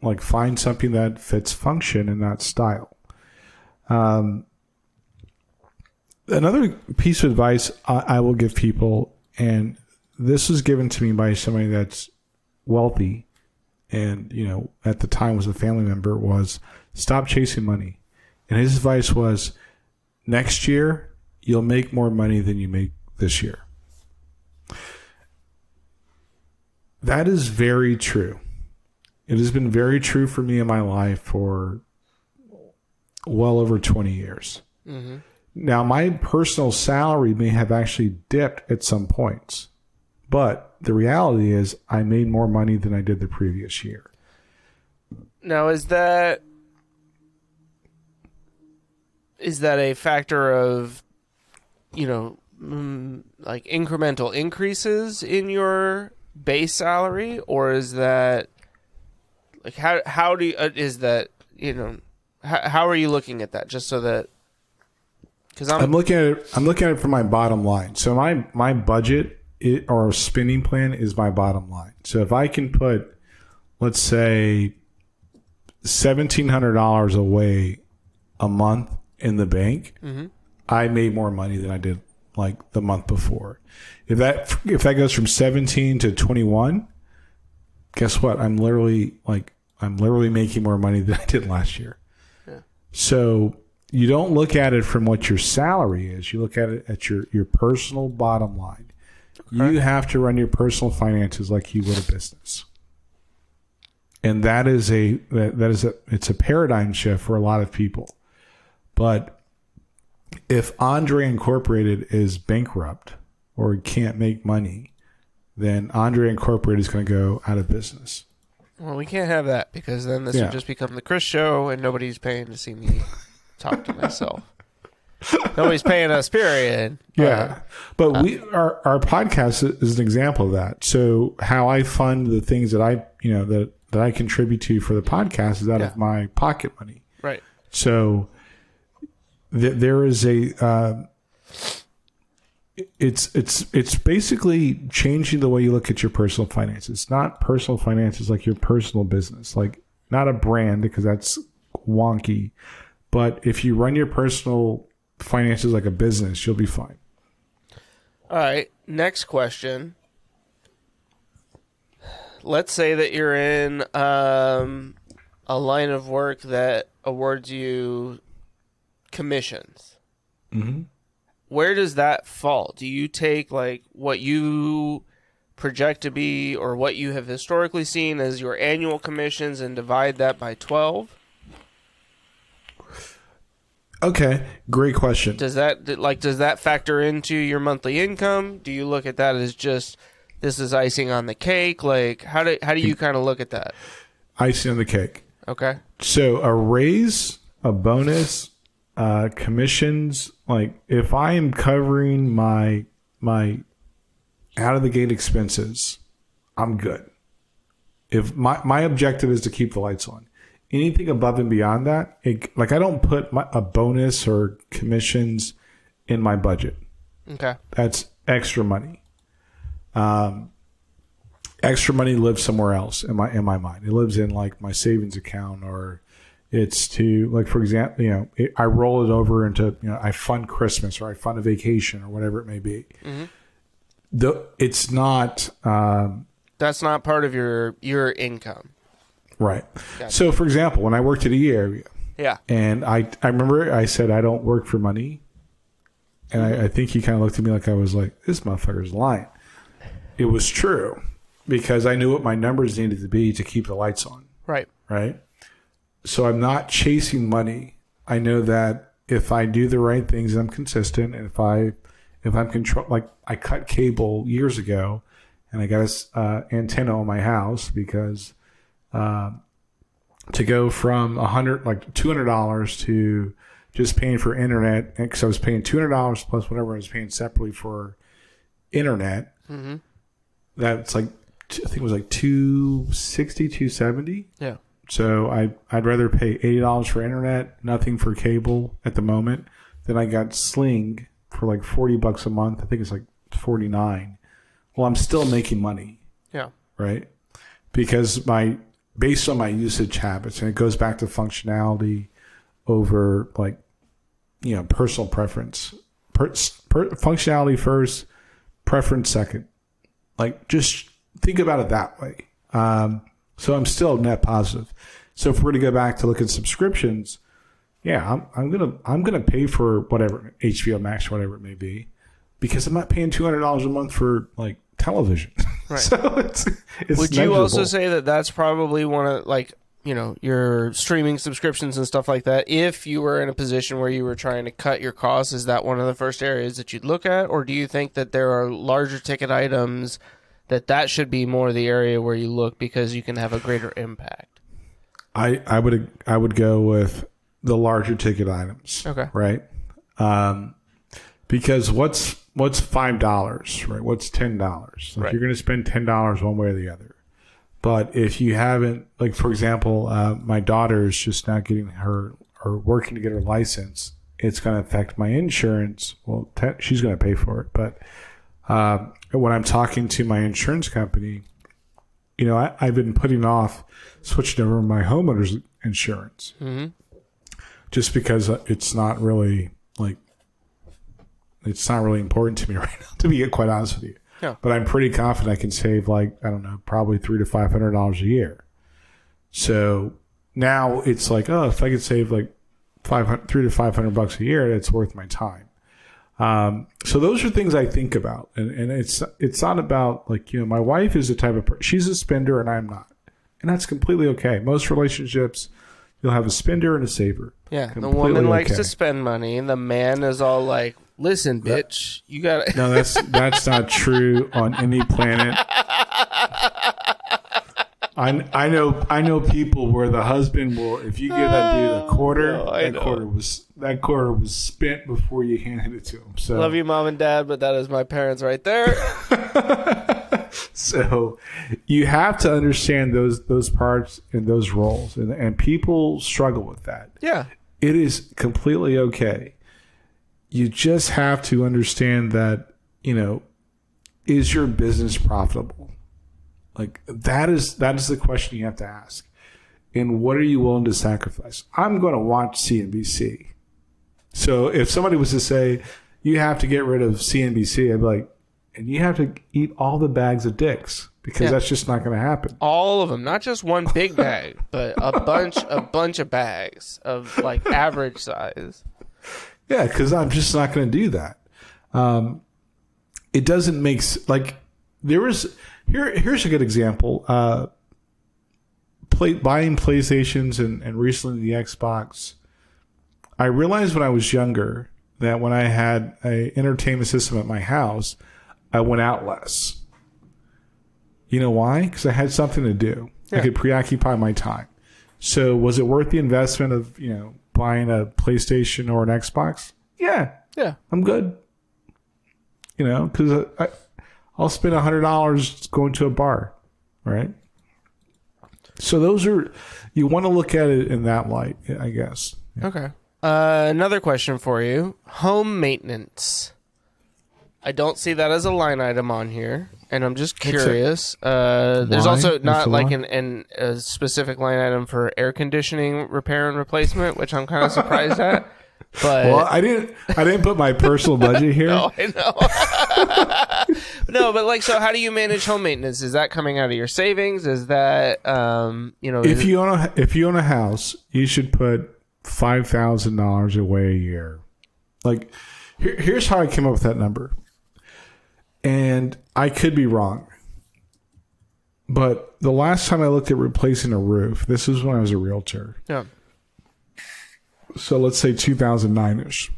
like find something that fits function and not style. Um, another piece of advice I, I will give people, and this was given to me by somebody that's wealthy, and you know at the time was a family member, was stop chasing money. And his advice was, next year you'll make more money than you make this year. That is very true. It has been very true for me in my life for well over 20 years. Mm-hmm. Now, my personal salary may have actually dipped at some points, but the reality is I made more money than I did the previous year. now is that is that a factor of you know mm, like incremental increases in your base salary or is that like how how do you uh, is that you know how, how are you looking at that just so that because I'm, I'm looking at it. I'm looking at it from my bottom line. So my my budget it, or spending plan is my bottom line. So if I can put, let's say, seventeen hundred dollars away a month in the bank, mm-hmm. I made more money than I did like the month before. If that if that goes from seventeen to twenty one, guess what? I'm literally like I'm literally making more money than I did last year. So you don't look at it from what your salary is. You look at it at your, your personal bottom line. You have to run your personal finances like you would a business. And that is a that, that is a it's a paradigm shift for a lot of people. But if Andre Incorporated is bankrupt or can't make money, then Andre Incorporated is going to go out of business. well we can't have that because then this Yeah. would just become the Chris show and nobody's paying to see me talk to *laughs* myself Nobody's paying us. Period. Yeah, but we our our podcast is an example of that. So how I fund the things that I you know that that I contribute to for the podcast is out Yeah. of my pocket money. Right. So th- there is a uh, it's it's it's basically changing the way you look at your personal finances. It's not personal finances like your personal business, like not a brand because that's wonky. But if you run your personal finances like a business, you'll be fine. All right. Next question. Let's say that you're in um, a line of work that awards you commissions. Mhm. Where does that fall? Do you take like what you project to be or what you have historically seen as your annual commissions and divide that by 12? Okay, great question. Does that like does that factor into your monthly income? Do you look at that as just this is icing on the cake? Like how do how do you kind of look at that? Icing on the cake. Okay. So a raise, a bonus, uh, commissions. Like if I am covering my my out of the gate expenses, I'm good. If my my objective is to keep the lights on, anything above and beyond that, it, like I don't put my, a bonus or commissions in my budget. Okay. That's extra money. Um, extra money lives somewhere else in my in my mind. It lives in like my savings account, or it's to like for example, you know, it, I roll it over into you know I fund Christmas or I fund a vacation or whatever it may be. The it's not um, That's not part of your your income. Right. So for example, when I worked at a area, Yeah. And I, I remember I said I don't work for money, and I, I think he kind of looked at me like I was like, "This motherfucker's lying." It was true because I knew what my numbers needed to be to keep the lights on, Right. right? So I'm not chasing money. I know that if I do the right things, I'm consistent, and if I if I'm control like I cut cable years ago, and I got a uh, antenna on my house because to go from a hundred like two hundred dollars to just paying for internet because I was paying two hundred dollars plus whatever I was paying separately for internet. Mm-hmm. That's like I think it was like 260 270 Yeah. so I I'd rather pay eighty dollars for internet, nothing for cable at the moment. Then I got Sling for like forty bucks a month. I think it's like forty nine. Well, I'm still making money Yeah. right? Because my based on my usage habits, and it goes back to functionality over like you know personal preference. Per, per, functionality first, preference second. Like just think about it that way. Um, so I'm still net positive. So if we're going to go back to look at subscriptions, yeah, I'm, I'm gonna I'm gonna pay for whatever HBO Max, whatever it may be, because I'm not paying two hundred dollars a month for like television. *laughs* Right. so it's, it's Would you also say that that's probably one of like you know your streaming subscriptions and stuff like that? If you were in a position where you were trying to cut your costs, is that one of the first areas that you'd look at, or do you think that there are larger ticket items that that should be more the area where you look because you can have a greater impact? I I would I would go with the larger ticket items. Okay. Right. Um, because what's what's five dollars, right? What's ten dollars? Like Right. you're going to spend ten dollars one way or the other. But if you haven't, like for example, uh, my daughter is just now getting her or working to get her license. It's going to affect my insurance. Well, te- she's going to pay for it, but uh, when I'm talking to my insurance company, you know, I, I've been putting off switching over my homeowners insurance just because it's not really it's not really important to me *laughs* right now. To be quite honest with you, Yeah. But I'm pretty confident I can save like I don't know, probably three to five hundred dollars a year. So now it's like, oh, if I could save like five hundred, three to five hundred bucks a year, it's worth my time. Um, so those are things I think about, and, and it's it's not about like you know my wife is the type of per- she's a spender and I'm not, and that's completely okay. Most relationships, you'll have a spender and a saver. Yeah, the Completely woman likes okay. to spend money, and the man is all like, "Listen, bitch, you got to." No, that's that's not true on any planet. I, I know I know people where the husband will if you give that dude a oh, quarter, no, I that know. quarter was that quarter was spent before you handed it to him. So Love you, mom and dad, but that is my parents right there. *laughs* so you have to understand those those parts and those roles, and and people struggle with that. yeah. It is completely okay. You just have to understand that you know is your business profitable? Like that is that is the question you have to ask. And what are you willing to sacrifice? I'm going to watch CNBC. So if somebody was to say you have to get rid of CNBC, I'd be like, and you have to eat all the bags of dicks because Yeah. that's just not going to happen. All of them, not just one big bag, but a bunch, a bunch of bags of like average size. Yeah, because I'm just not going to do that. Um, it doesn't make like there was here. Here's a good example. Uh, play, buying PlayStations and, and recently the Xbox. I realized when I was younger that when I had a entertainment system at my house, I went out less. You know why? Because I had something to do. I could preoccupy my time. So was it worth the investment of you know buying a PlayStation or an Xbox? Yeah, Yeah. I'm good. You know, because I, I'll spend a hundred dollars going to a bar, right? So those are you want to look at it in that light, I guess. Okay. Uh, another question for you: home maintenance. I don't see that as a line item on here, and I'm just curious. uh, there's Why? also not like an, an a specific line item for air conditioning repair and replacement, which I'm kind of surprised at. *laughs* But Well, I didn't I didn't put my personal budget *laughs* here. Oh, I know. *laughs* no, but like, so how do you manage home maintenance? Is that coming out of your savings? Is that, um, you know, If you own a if you own a house, you should put five thousand dollars away a year. Like, here, here's how I came up with that number, and I could be wrong. But the last time I looked at replacing a roof, this was when I was a realtor. yeah, So let's say 2009 ish.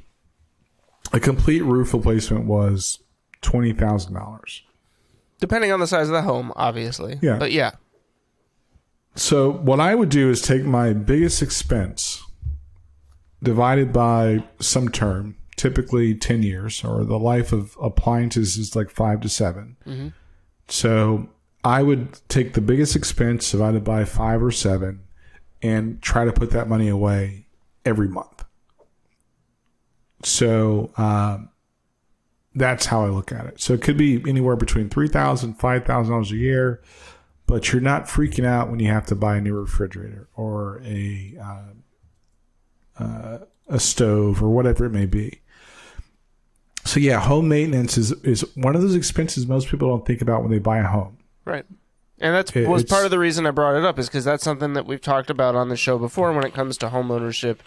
A complete roof replacement was twenty thousand dollars. depending on the size of the home, obviously. Yeah. but yeah, So what I would do is take my biggest expense divided by some term, typically 10 years, or the life of appliances is like five to 7 So I would take the biggest expense divided by five or seven and try to put that money away every month. So um, that's how I look at it. So it could be anywhere between $3,000, $5,000 a year but you're not freaking out when you have to buy a new refrigerator or a uh, uh, a stove or whatever it may be. So yeah, home maintenance is is one of those expenses most people don't think about when they buy a home. right. And that's It- was part of the reason I brought it up is because that's something that we've talked about on the show before when it comes to home ownership.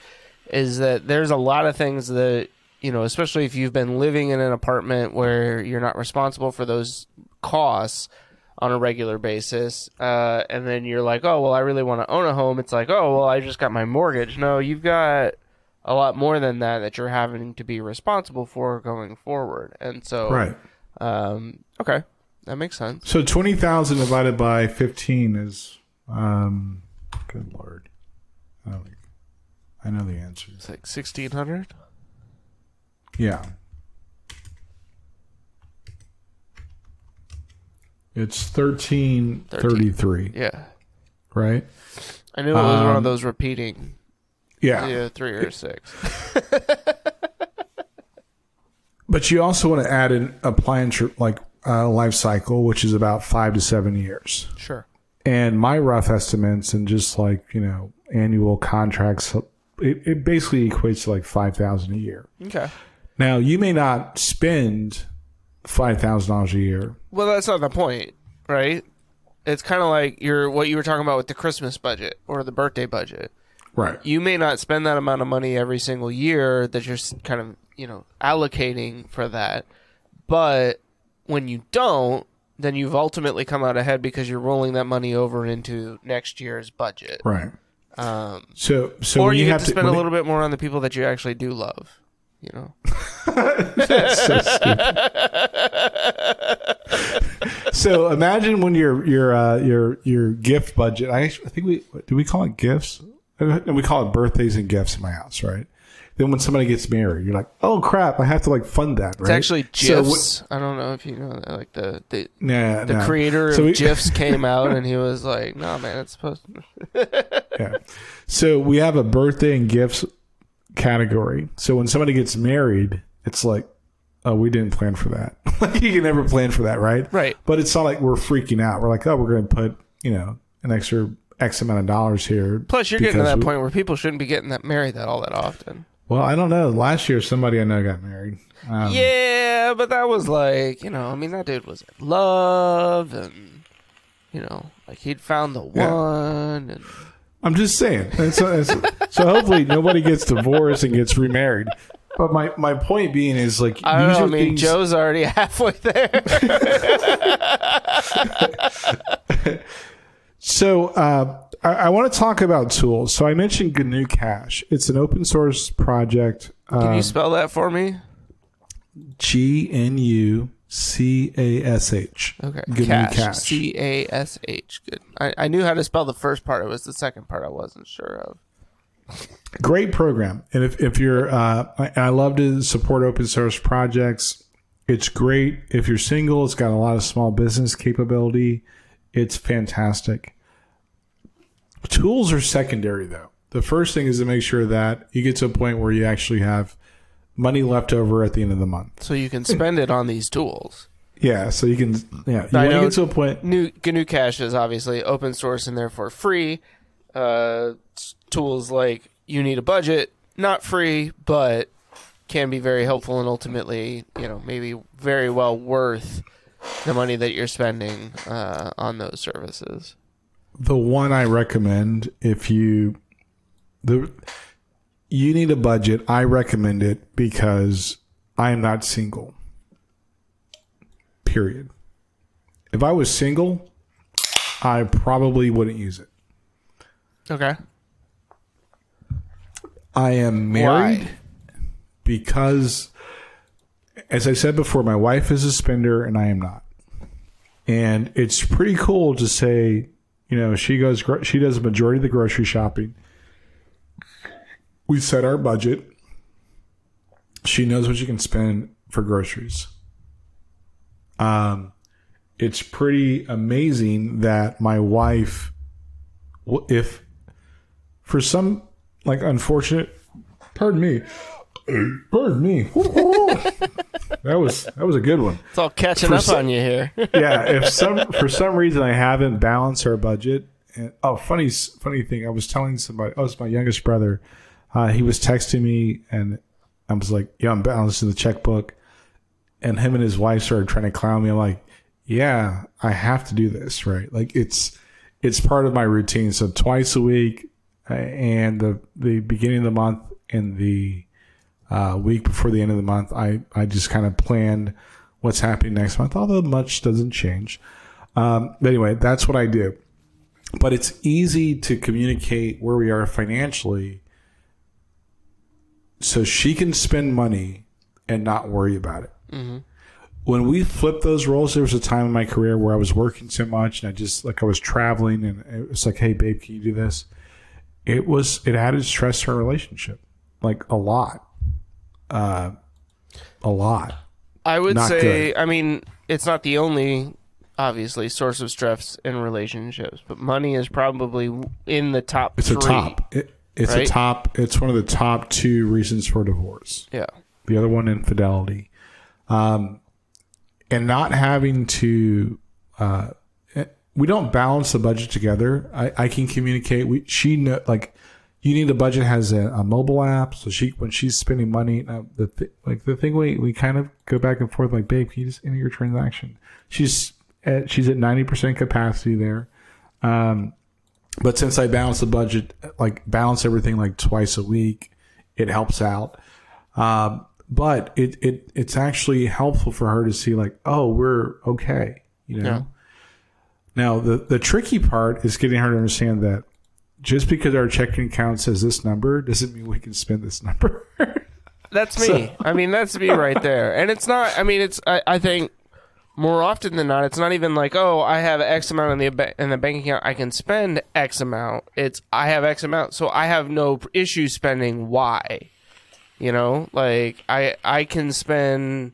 Is that there's a lot of things that you know, especially if you've been living in an apartment where you're not responsible for those costs on a regular basis, uh, and then you're like, oh well, I really want to own a home. It's like, oh well, I just got my mortgage. No, you've got a lot more than that that you're having to be responsible for going forward. And so, um, okay, that makes sense. So twenty thousand divided by fifteen is, um, good lord, I I know the answer. It's like sixteen hundred. Yeah. It's thirteen thirty three, Yeah, right? I knew it was one of Um, those repeating. Yeah. Yeah, three or six. *laughs* But you also want to add an appliance like uh, life cycle, which is about five to seven years. Sure. And my rough estimates and just like you know annual contracts, it, it basically equates to like five thousand a year. Okay. Now you may not spend five thousand dollars a year. Well, that's not the point, right? It's kind of like your what you were talking about with the Christmas budget or the birthday budget. Right. You may not spend that amount of money every single year that you're kind of, you know, allocating for that. But when you don't, then you've ultimately come out ahead because you're rolling that money over into next year's budget. Right. Um, So so or you, you have to spend a when it- little bit more on the people that you actually do love. You know, *laughs* That's so stupid. *laughs* so imagine when your your uh, your your gift budget. I, I think we do we call it gifts. And we call it birthdays and gifts in my house, right? Then when somebody gets married, you're like, oh crap, I have to like fund that. Right? It's actually So GIFs. I don't know if you know that. Like the the, Nah, the nah. creator So of we- *laughs* GIFs came out and he was like, "No, man, it's supposed." to... *laughs* Yeah. So we have a birthday and gifts category. So when somebody gets married, it's like, oh, we didn't plan for that. *laughs* like you can never plan for that, right? Right. But it's not like we're freaking out. We're like, oh, we're going to put, you know, an extra X amount of dollars here. Plus, you're getting to that we- point where people shouldn't be getting that married that all that often. Well, I don't know. Last year, somebody I know got married. Um, Yeah, but that was like, you know, I mean, that dude was in love, and you know, like he'd found the Yeah. one, and I'm just saying. And so, and so, so hopefully nobody gets divorced and gets remarried. But my, my point being is like I don't know. I mean, things- Joe's already *laughs* halfway there. *laughs* *laughs* So uh, I, I want to talk about tools. So I mentioned GnuCash. It's an open source project. Can Um, you spell that for me? G N U C A S H. Okay, GnuCash. Cache. C A S H. Good. I, I knew how to spell the first part. It was the second part I wasn't sure of. Great program. And if, if you're, uh, I, I love to support open source projects. It's great. If you're single, it's got a lot of small business capability. It's fantastic. Tools are secondary though. The first thing is to make sure that you get to a point where you actually have money left over at the end of the month. So you can spend it on these tools. Yeah, so you can yeah, you I want to know- get to a point New GnuCash is obviously open source and therefore free. Uh, tools like you need a budget, not free, but can be very helpful and ultimately, you know, maybe very well worth the money that you're spending uh, on those services. The one I recommend if you the you need a budget, I recommend it because I am not single. Period. If I was single, I probably wouldn't use it. Okay. I am married Why? because, as I said before, my wife is a spender and I am not. And it's pretty cool to say, you know, she goes, she does a majority of the grocery shopping. We set our budget. She knows what she can spend for groceries. Um, it's pretty amazing that my wife, if for some like unfortunate, pardon me, pardon me, that was that was a good one. It's all catching For up some- on you here. *laughs* Yeah, if *laughs* some for some reason I haven't balanced our budget, and oh, funny funny thing, I was telling somebody, oh, it's my youngest brother. Uh, he was texting me, and I was like, "Yeah, I'm balancing the checkbook." And him and his wife started trying to clown me. I'm like, "Yeah, I have to do this, right? Like it's it's part of my routine. So twice a week, uh, and the the beginning of the month and the uh, week before the end of the month, I I just kind of planned what's happening next month, although much doesn't change. Um, but anyway, that's what I do. But it's easy to communicate where we are financially so she can spend money and not worry about it. When we flipped those roles, there was a time in my career where I was working so much and I just like I was traveling and it was like, hey, babe, can you do this? It was, it added stress to our relationship like a lot. Uh, a lot. I would Not say, good. I mean, it's not the only, obviously, source of stress in relationships, but money is probably in the top It's three. a top. It, it's a top. It's one of the top two reasons for divorce. Yeah. The other one, infidelity, um, and not having to. Uh, we don't balance the budget together. I, I can communicate. We she know like you need a budget has a, a mobile app, so she when she's spending money. Now the th- like the thing we we kind of go back and forth like, babe, can you just enter your transaction? She's at, she's at ninety percent capacity there. Um, but since I balance the budget, like balance everything like twice a week, it helps out. Um, but it, it it's actually helpful for her to see like, oh, we're okay, you know. Yeah. Now the the tricky part is getting her to understand that just because our checking account says this number doesn't mean we can spend this number. *laughs* That's me. I mean, that's me right there. And it's not. I mean, it's. I, I think more often than not, it's not even like, oh, I have X amount in the in the bank account, I can spend X amount. It's I have X amount, so I have no issue spending Y. You know, like I I can spend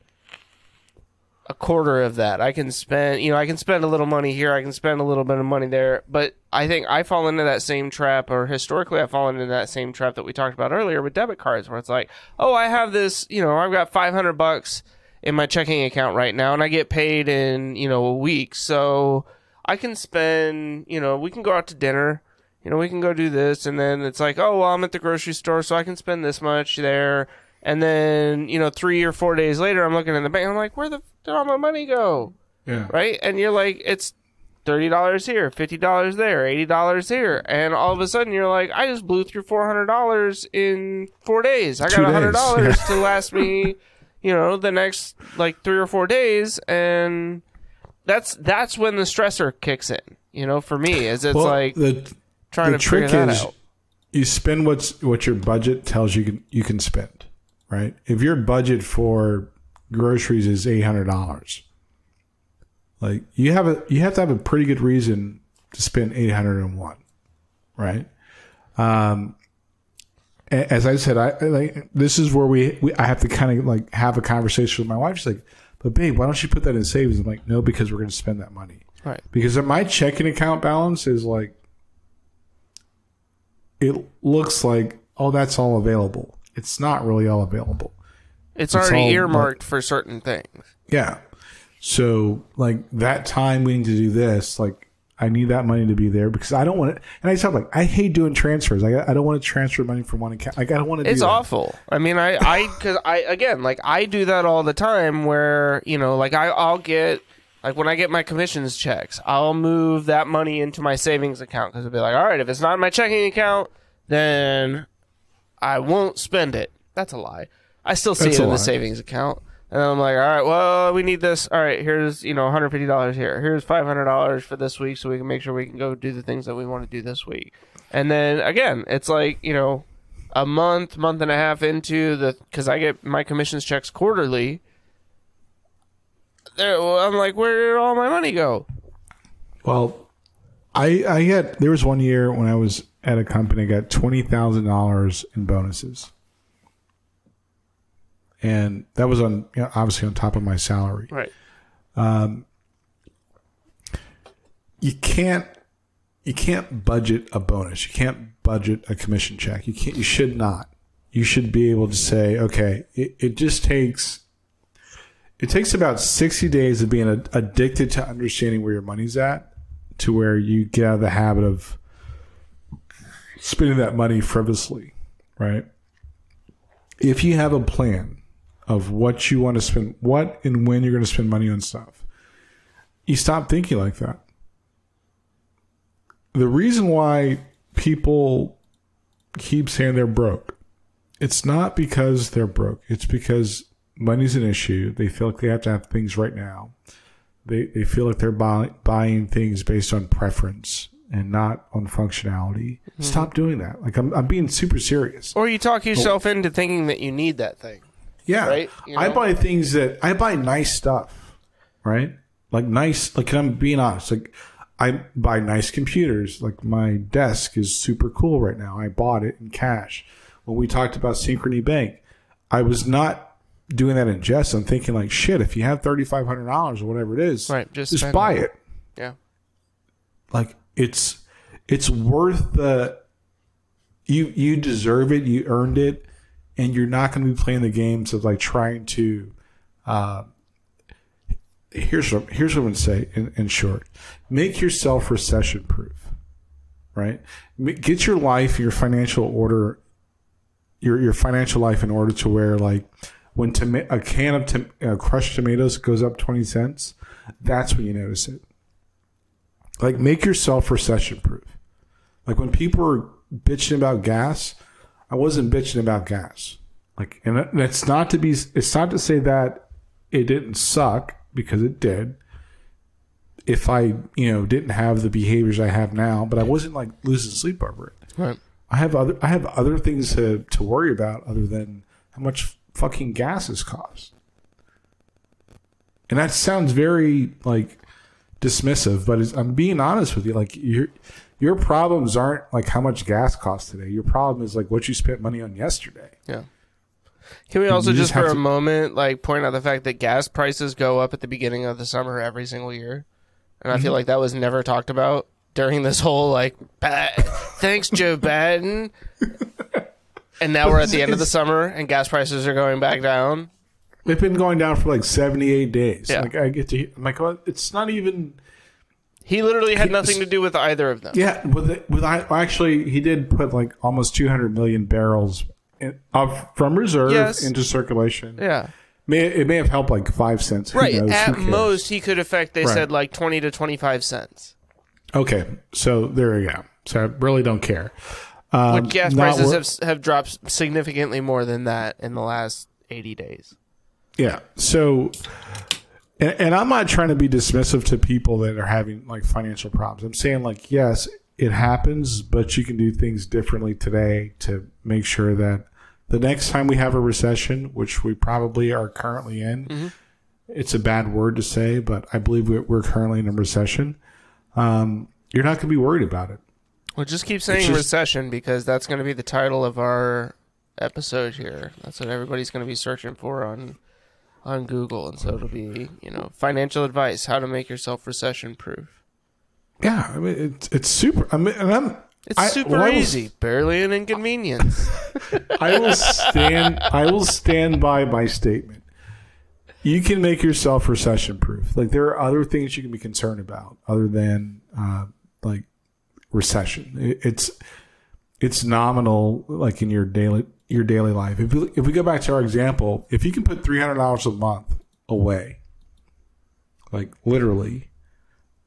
a quarter of that. I can spend, you know, I can spend a little money here, I can spend a little bit of money there, but I think I fall into that same trap or historically I've fallen into that same trap that we talked about earlier with debit cards where it's like, "Oh, I have this, you know, I've got 500 bucks in my checking account right now and I get paid in, you know, a week. So I can spend, you know, we can go out to dinner, you know, we can go do this and then it's like, "Oh, well, I'm at the grocery store, so I can spend this much there." And then, you know, 3 or 4 days later, I'm looking in the bank, I'm like, "Where the f- did all my money go?" Yeah. right? And you're like, it's thirty dollars here, fifty dollars there, eighty dollars here, and all of a sudden you're like, I just blew through four hundred dollars in four days. I Two got hundred dollars days. *laughs* to last me, you know, the next like three or four days, and that's that's when the stressor kicks in. You know, for me, is it's Well, like the trying the to figure trick that is out. you spend what's what your budget tells you can, you can spend, right? If your budget for groceries is eight hundred dollars, like you have a you have to have a pretty good reason to spend eight hundred and one, right? Um, as I said, I like this is where we, we I have to kind of like have a conversation with my wife. She's like, "But babe, why don't you put that in savings?" I'm like, "No, because we're going to spend that money." Right. because my checking account balance is like it looks like oh that's all available it's not really all available It's, It's already all- earmarked for certain things. yeah so like that time we need to do this like i need that money to be there because i don't want it and i tell like i hate doing transfers i, I don't want to transfer money from one account like i don't want to do that. It's awful. I mean, I, I, *laughs* cause I, again, like I do that all the time where, you know, like I, I'll get, like when I get my commissions checks, I'll move that money into my savings account because it'll be like, all right, if it's not in my checking account, then I won't spend it. That's a lie. I still see That's it in lie. the savings account. And I'm like, all right, well, we need this. All right, here's, you know, $150 here. Here's $500 for this week so we can make sure we can go do the things that we want to do this week. And then again, it's like, you know, a month, month and a half into the because I get my commissions checks quarterly. There, I'm like, where did all my money go? Well, I I had there was one year when I was at a company got twenty thousand dollars in bonuses, and that was on you know, obviously on top of my salary. Right. Um, you can't you can't budget a bonus. You can't budget a commission check. You can't. You should not. You should be able to say, okay, it, it just takes. It takes about sixty days of being a, addicted to understanding where your money's at, to where you get out of the habit of spending that money frivolously, right? If you have a plan of what you want to spend, what and when you're going to spend money on stuff, you stop thinking like that the reason why people keep saying they're broke, it's not because they're broke. It's because money's an issue. They feel like they have to have things right now. They they feel like they're buy, buying things based on preference and not on functionality. Mm-hmm. Stop doing that. Like I'm I'm being super serious. Or you talk yourself into thinking that you need that thing. Yeah. Right? You I buy things that I buy nice stuff, right? Like nice, like I'm being honest. Like I buy nice computers. Like my desk is super cool right now. I bought it in cash. When we talked about Synchrony Bank, I was not doing that in jest. I'm thinking like, shit, if you have $3,500 or whatever it is, Right, just just buy it. it Yeah. like it's it's worth the you you deserve it you earned it and you're not going to be playing the games of like trying to uh here's what here's what i'm going to say in, in short. Make yourself recession proof right get your life your financial order your your financial life in order to where like when toma- a can of tom- uh, crushed tomatoes goes up 20 cents that's when you notice it like make yourself recession proof. Like when people were bitching about gas, I wasn't bitching about gas. Like, and it- it's not to be, it's not to say that it didn't suck because it did. If I, you know, didn't have the behaviors I have now, but I wasn't like losing sleep over it. Right. I have other, I have other things to to worry about other than how much fucking gas has cost. and that sounds very like dismissive, but I'm being honest with you. Like your your problems aren't like how much gas costs today. Your problem is like what you spent money on yesterday. Yeah. Can we also just, just for a to- moment like point out the fact that gas prices go up at the beginning of the summer every single year, and I Mm-hmm. feel like that was never talked about during this whole like thanks Joe *laughs* Biden, and now we're at the end of the summer and gas prices are going back down. It's been going down for like 78 days. Yeah. Like I get to, hear- I'm like, well, it's not even. He literally had nothing to do with either of them. Yeah, with it, with I actually he did put like almost 200 million barrels in, of from reserve Yes. into circulation. Yeah. May, it may have helped like five cents. Who Right. knows? Who At cares? most, he could affect. They Right. said like twenty to twenty-five cents. Okay, so there you go. So I really don't care. Um, But gas not prices wor- have have dropped significantly more than that in the last eighty days. Yeah. So, and, and I'm not trying to be dismissive to people that are having like financial problems. I'm saying like, yes, it happens, but you can do things differently today to make sure that the next time we have a recession, which we probably are currently in, it's a bad word to say, but I believe we're, we're currently in a recession. Um, you're not going to be worried about it. Well, just keep saying just- recession because that's going to be the title of our episode here. That's what everybody's going to be searching for on on Google, and so it'll be you know financial advice, how to make yourself recession proof. Yeah, I mean it's it's super. I mean, and I'm It's I- super well, easy, barely an inconvenience. *laughs* I will stand. I will stand by my statement. You can make yourself recession proof. Like there are other things you can be concerned about other than uh, like recession. It- It's it's nominal, like in your daily your daily life. If we, if we go back to our example, if you can put three hundred dollars a month away, like literally,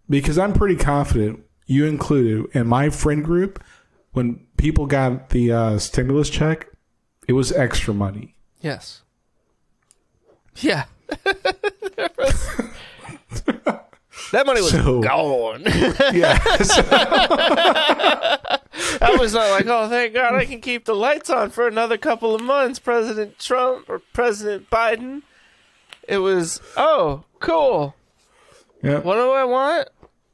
because I'm pretty confident you included in my friend group when people got the uh, stimulus check, it was extra money. yes. Yeah. *laughs* that money was So- gone. Yeah, *laughs* *laughs* I was not like, oh, thank God I can keep the lights on for another couple of months, President Trump or President Biden. It was, oh, cool. yeah, What do I want?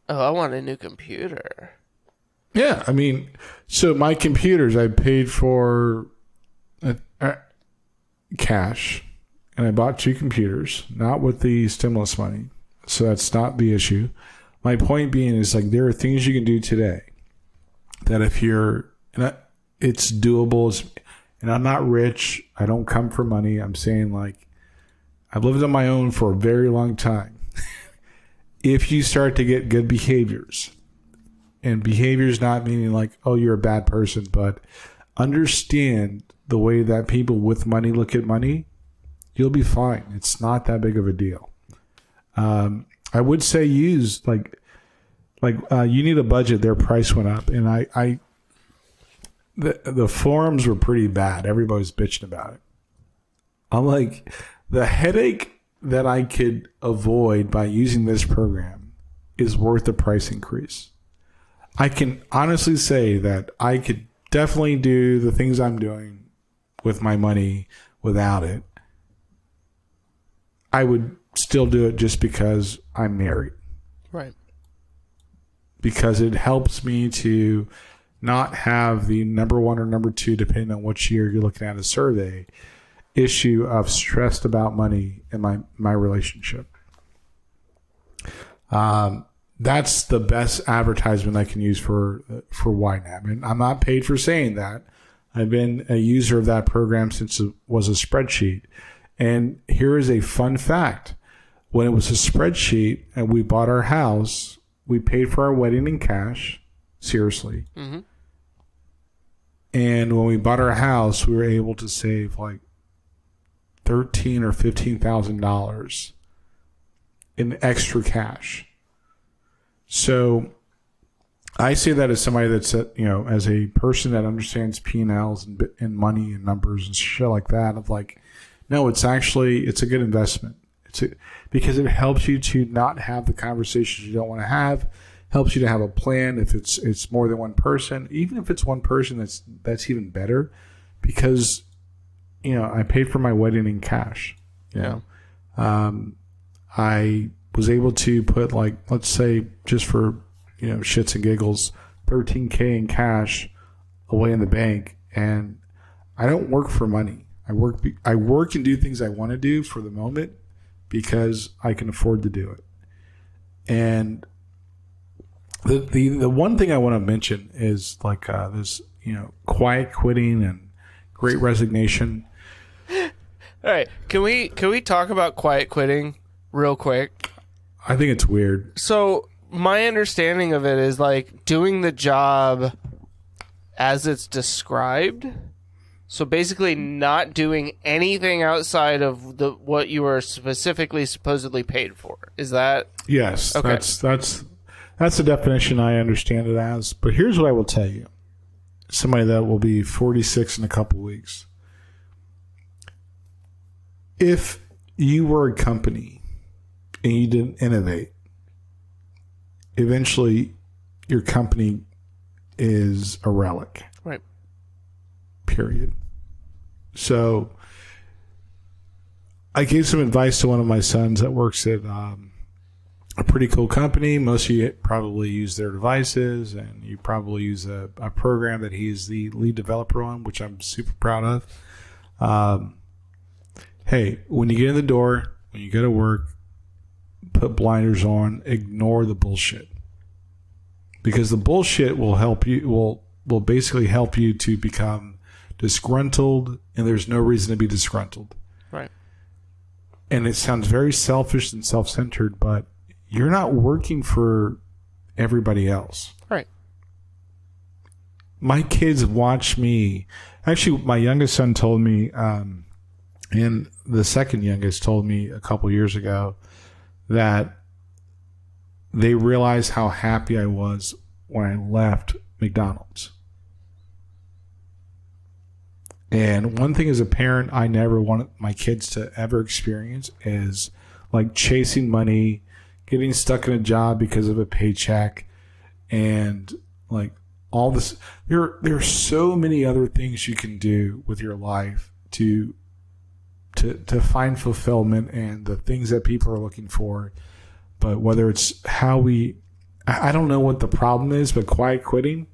Oh, I want a new computer. yeah. I mean, so my computers I paid for uh, uh, cash, and I bought two computers, not with the stimulus money. So that's not the issue. My point being is like there are things you can do today that if you're, and I, it's doable. It's, and I'm not rich. I don't come for money. I'm saying like I've lived on my own for a very long time. *laughs* if you start to get good behaviors, and behaviors not meaning like, oh, you're a bad person, but understand the way that people with money look at money, you'll be fine. It's not that big of a deal. Um, I would say use like, like uh, you need a budget. Their price went up, and I, I, the the forums were pretty bad. Everybody was bitching about it. I'm like, the headache that I could avoid by using this program is worth the price increase. I can honestly say that I could definitely do the things I'm doing with my money without it. I would still do it just because I'm married, Right. Because it helps me to not have the number one or number two, depending on which year you're looking at a survey, issue of stressed about money in my, my relationship. Um, that's the best advertisement I can use for for YNAB. And I'm not paid for saying that. I've been a user of that program since it was a spreadsheet. And here is a fun fact. When it was a spreadsheet and we bought our house, we paid for our wedding in cash. Seriously. Mhm. And when we bought our house, we were able to save like thirteen or fifteen thousand dollars in extra cash. So I say that as somebody that's uh, you know as a person that understands P and Ls and money and numbers and shit like that. Of like, no, it's actually it's a good investment. It's a, because it helps you to not have the conversations you don't want to have. Helps you to have a plan if it's it's more than one person. Even if it's one person, that's that's even better because you know I paid for my wedding in cash. You know, um, I was able to put like let's say just for you know shits and giggles, 13k in cash away in the bank, and I don't work for money. I work I work and do things I want to do for the moment because I can afford to do it. And the the, the one thing I want to mention is like uh, this you know quiet quitting and great resignation. *laughs* All right, can we can we talk about quiet quitting real quick? I think it's weird. So my understanding of it is like doing the job as it's described. So basically, mm-hmm. not doing anything outside of the what you were specifically supposedly paid for. Is that Yes, Okay. that's that's that's the definition I understand it as. But here's what I will tell you: somebody that will be 46 in a couple weeks. If you were a company and you didn't innovate, eventually your company is a relic. Period. So I gave some advice to one of my sons that works at um, a pretty cool company. Most of you probably use their devices, and you probably use a, a program that he's the lead developer on, which I'm super proud of. Um, hey, when you get in the door, when you go to work, put blinders on, ignore the bullshit. Because the bullshit will help you will will basically help you to become disgruntled and there's no reason to be disgruntled. Right. And it sounds very selfish and self-centered, but you're not working for everybody else. Right. My kids watch me. Actually, my youngest son told me, um, and the second youngest told me a couple years ago that they realized how happy I was when I left McDonald's. And one thing as a parent, I never want my kids to ever experience is like chasing money, getting stuck in a job because of a paycheck, and like all this. There, there are so many other things you can do with your life to to to find fulfillment and the things that people are looking for. But whether it's how we, I don't know what the problem is, but quiet quitting,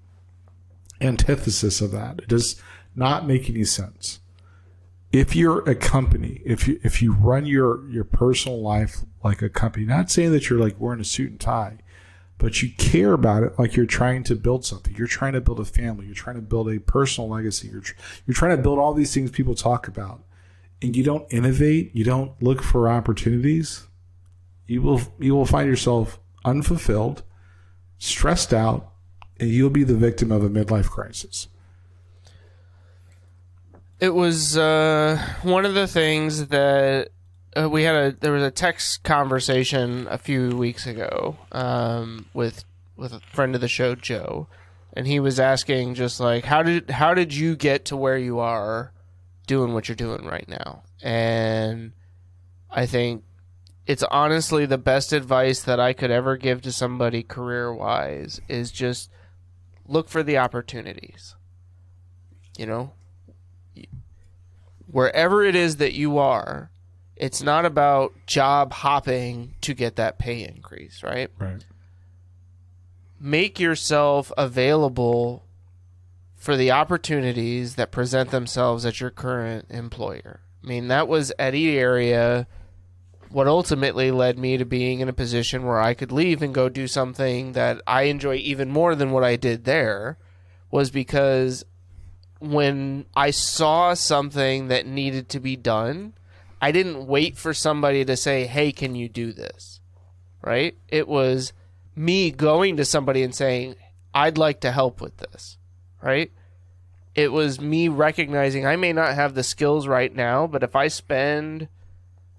antithesis of that. It does not make any sense. If you're a company, if you if you run your your personal life like a company, not saying that you're like wearing a suit and tie, but you care about it like you're trying to build something. You're trying to build a family. You're trying to build a personal legacy. You're tr- you're trying to build all these things people talk about, and you don't innovate. You don't look for opportunities. You will you will find yourself unfulfilled, stressed out, and you'll be the victim of a midlife crisis. It was uh, one of the things that uh, we had a there was a text conversation a few weeks ago um, with with a friend of the show Joe, and he was asking just like how did how did you get to where you are doing what you're doing right now? And I think it's honestly the best advice that I could ever give to somebody career wise is just look for the opportunities. You know, wherever it is that you are, it's not about job hopping to get that pay increase, right? Right. Make yourself available for the opportunities that present themselves at your current employer. I mean, that was Eddie area what ultimately led me to being in a position where I could leave and go do something that I enjoy even more than what I did there was because when I saw something that needed to be done, I didn't wait for somebody to say, "Hey, can you do this?" Right? It was me going to somebody and saying, "I'd like to help with this." Right? It was me recognizing I may not have the skills right now, but if I spend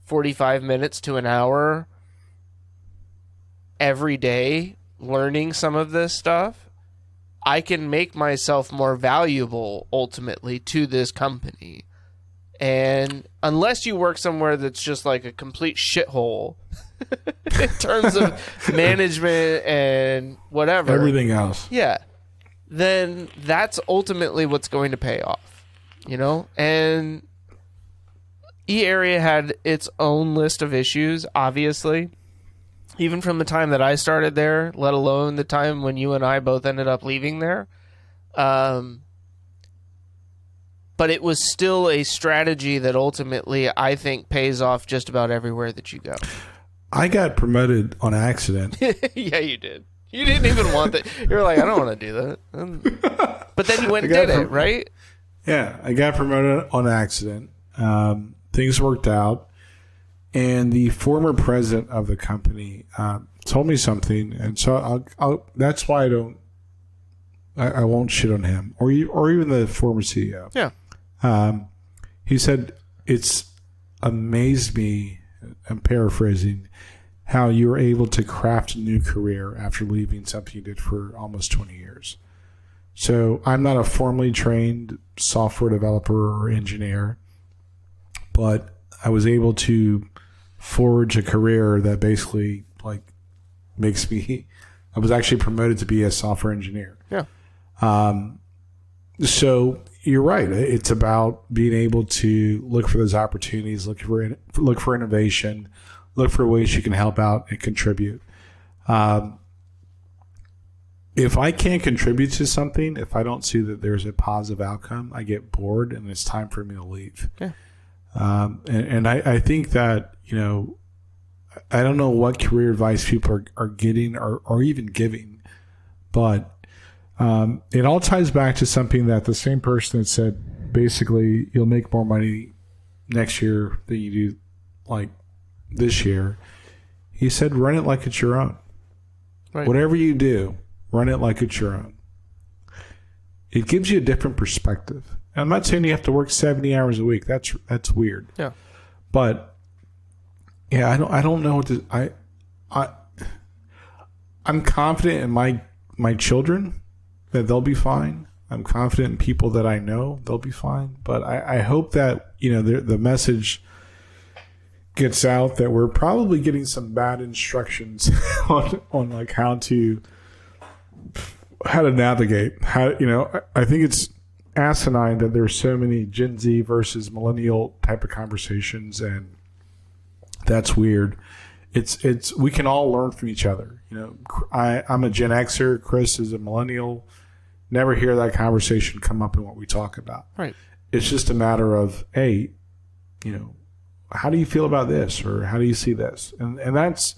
45 minutes to an hour every day learning some of this stuff, I can make myself more valuable ultimately to this company. And unless you work somewhere that's just like a complete shithole *laughs* in terms of *laughs* management and whatever, Everything else. yeah, then that's ultimately what's going to pay off, you know? And E area had its own list of issues, obviously. Even from the time that I started there, let alone the time when you and I both ended up leaving there. Um, but it was still a strategy that ultimately I think pays off just about everywhere that you go. I got promoted on accident. *laughs* yeah, you did. You didn't even want that. You're like, I don't want to do that. But then you went and did it, right? Yeah, I got promoted on accident. Um, things worked out, and the former president of the company uh, told me something, and so I'll, I'll, that's why I don't, I, I won't shit on him or you, or even the former CEO. Yeah. Um, he said it's amazed me. I'm paraphrasing how you were able to craft a new career after leaving something you did for almost 20 years. So I'm not a formally trained software developer or engineer, but I was able to forge a career that basically like makes me. I was actually promoted to be a software engineer. Yeah. Um, so you're right. It's about being able to look for those opportunities, look for look for innovation, look for ways you can help out and contribute. Um, if I can't contribute to something, if I don't see that there's a positive outcome, I get bored and it's time for me to leave. Yeah. Um, and and I, I think that, you know, I don't know what career advice people are, are getting or, or even giving, but um, it all ties back to something that the same person that said basically you'll make more money next year than you do like this year. He said, run it like it's your own. Right. Whatever you do, run it like it's your own. It gives you a different perspective. I'm not saying you have to work 70 hours a week. That's that's weird. Yeah. But yeah, I don't I don't know what to I I I'm confident in my my children that they'll be fine. I'm confident in people that I know they'll be fine. But I, I hope that you know the the message gets out that we're probably getting some bad instructions *laughs* on on like how to how to navigate how you know I, I think it's asinine that there's so many Gen Z versus millennial type of conversations and that's weird. It's it's we can all learn from each other. You know, I I'm a Gen Xer. Chris is a millennial. Never hear that conversation come up in what we talk about. Right. It's just a matter of hey, you know, how do you feel about this or how do you see this? And and that's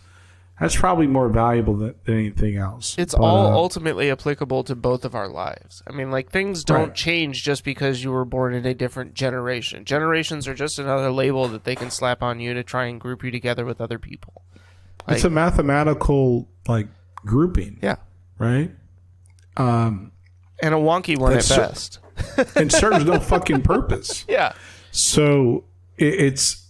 that's probably more valuable than, than anything else. It's But, all uh, ultimately applicable to both of our lives. I mean, like things don't Right. change just because you were born in a different generation. Generations are just another label that they can slap on you to try and group you together with other people. it's a mathematical like grouping, Yeah. right? Um, And a wonky one at so- best. *laughs* and serves no fucking purpose. Yeah. So it, it's,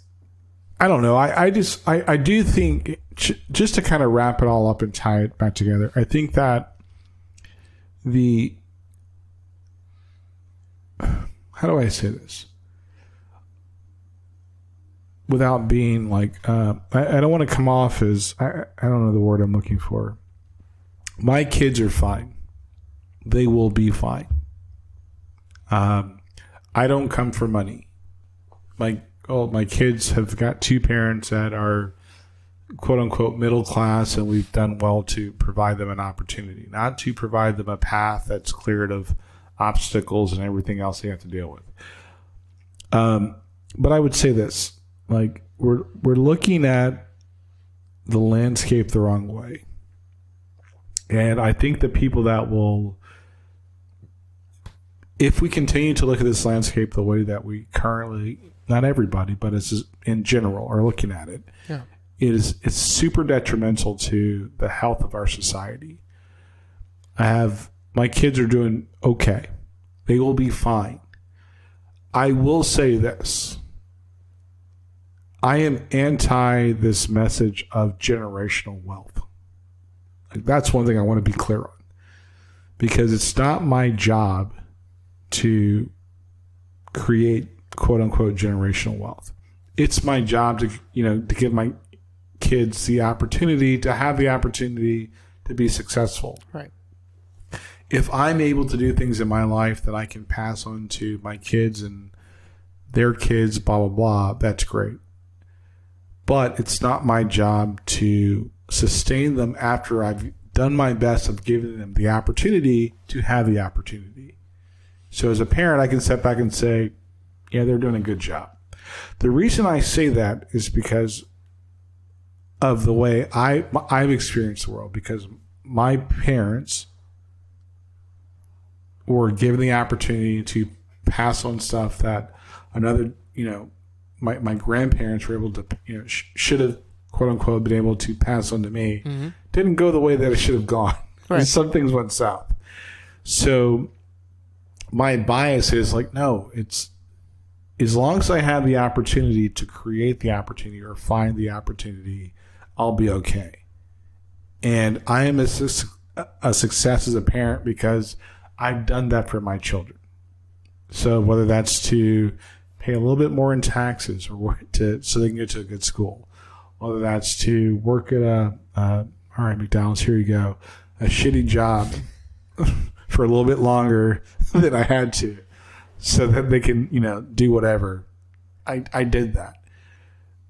I don't know. I, I just, I, I do think, just to kind of wrap it all up and tie it back together, I think that the, how do I say this? Without being like, uh, I, I don't want to come off as, I, I don't know the word I'm looking for. My kids are fine. They will be fine. Um, I don't come for money. My oh, my kids have got two parents that are quote unquote middle class, and we've done well to provide them an opportunity, not to provide them a path that's cleared of obstacles and everything else they have to deal with. Um, but I would say this: like we're we're looking at the landscape the wrong way, and I think the people that will if we continue to look at this landscape the way that we currently, not everybody, but as in general, are looking at it, Yeah. It is it's super detrimental to the health of our society. I have my kids are doing okay; they will be fine. I will say this: I am anti this message of generational wealth. Like, that's one thing I want to be clear on, because it's not my job to create quote unquote generational wealth. It's my job to you know to give my kids the opportunity to have the opportunity to be successful. Right. If I'm able to do things in my life that I can pass on to my kids and their kids, blah blah blah. That's great, but it's not my job to sustain them after I've done my best of giving them the opportunity to have the opportunity. So as a parent, I can step back and say, yeah, they're doing a good job. The reason I say that is because of the way I I've experienced the world because my parents were given the opportunity to pass on stuff that another you know my, my grandparents were able to you know sh- should have quote unquote been able to pass on to me mm-hmm. didn't go the way that it should have gone. *laughs* Right. some things went south. So my bias is like no it's as long as I have the opportunity to create the opportunity or find the opportunity, I'll be okay. And I am a, a success as a parent because I've done that for my children. So whether that's to pay a little bit more in taxes or to so they can get to a good school, whether that's to work at a uh, all right McDonald's here you go a shitty job *laughs* for a little bit longer *laughs* than I had to so that they can, you know, do whatever. I I did that.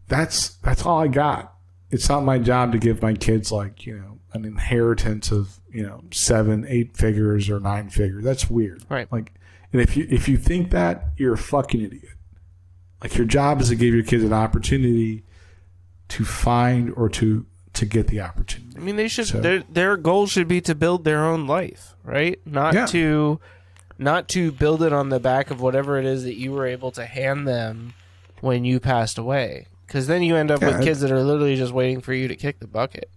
That's that's all I got. It's not my job to give my kids like, you know, an inheritance of, you know, seven, eight figures or nine figures. That's weird. Right. Like and if you if you think that, you're a fucking idiot. Like your job is to give your kids an opportunity to find or to to get the opportunity. I mean, they should. So- Their their goal should be to build their own life, right? Not Yeah. to, not to build it on the back of whatever it is that you were able to hand them when you passed away. Because then you end up Yeah, with kids that are literally just waiting for you to kick the bucket.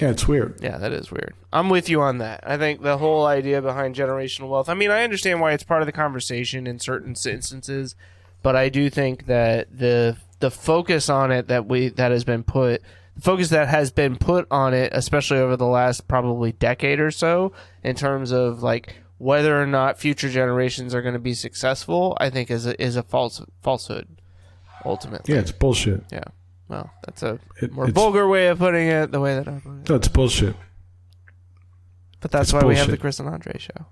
Yeah, it's weird. Yeah, that is weird. I'm with you on that. I think the whole idea behind generational wealth. I mean, I understand why it's part of the conversation in certain instances, but I do think that the the focus on it that we that has been put the focus that has been put on it, especially over the last probably decade or so, in terms of like whether or not future generations are going to be successful, I think is a, is a false falsehood. Ultimately, Yeah, it's bullshit. yeah. Well, that's a It- more it's- vulgar way of putting it. The way that I put it. No, it's bullshit. But that's It's why we have the bullshit. Chris and Andre show.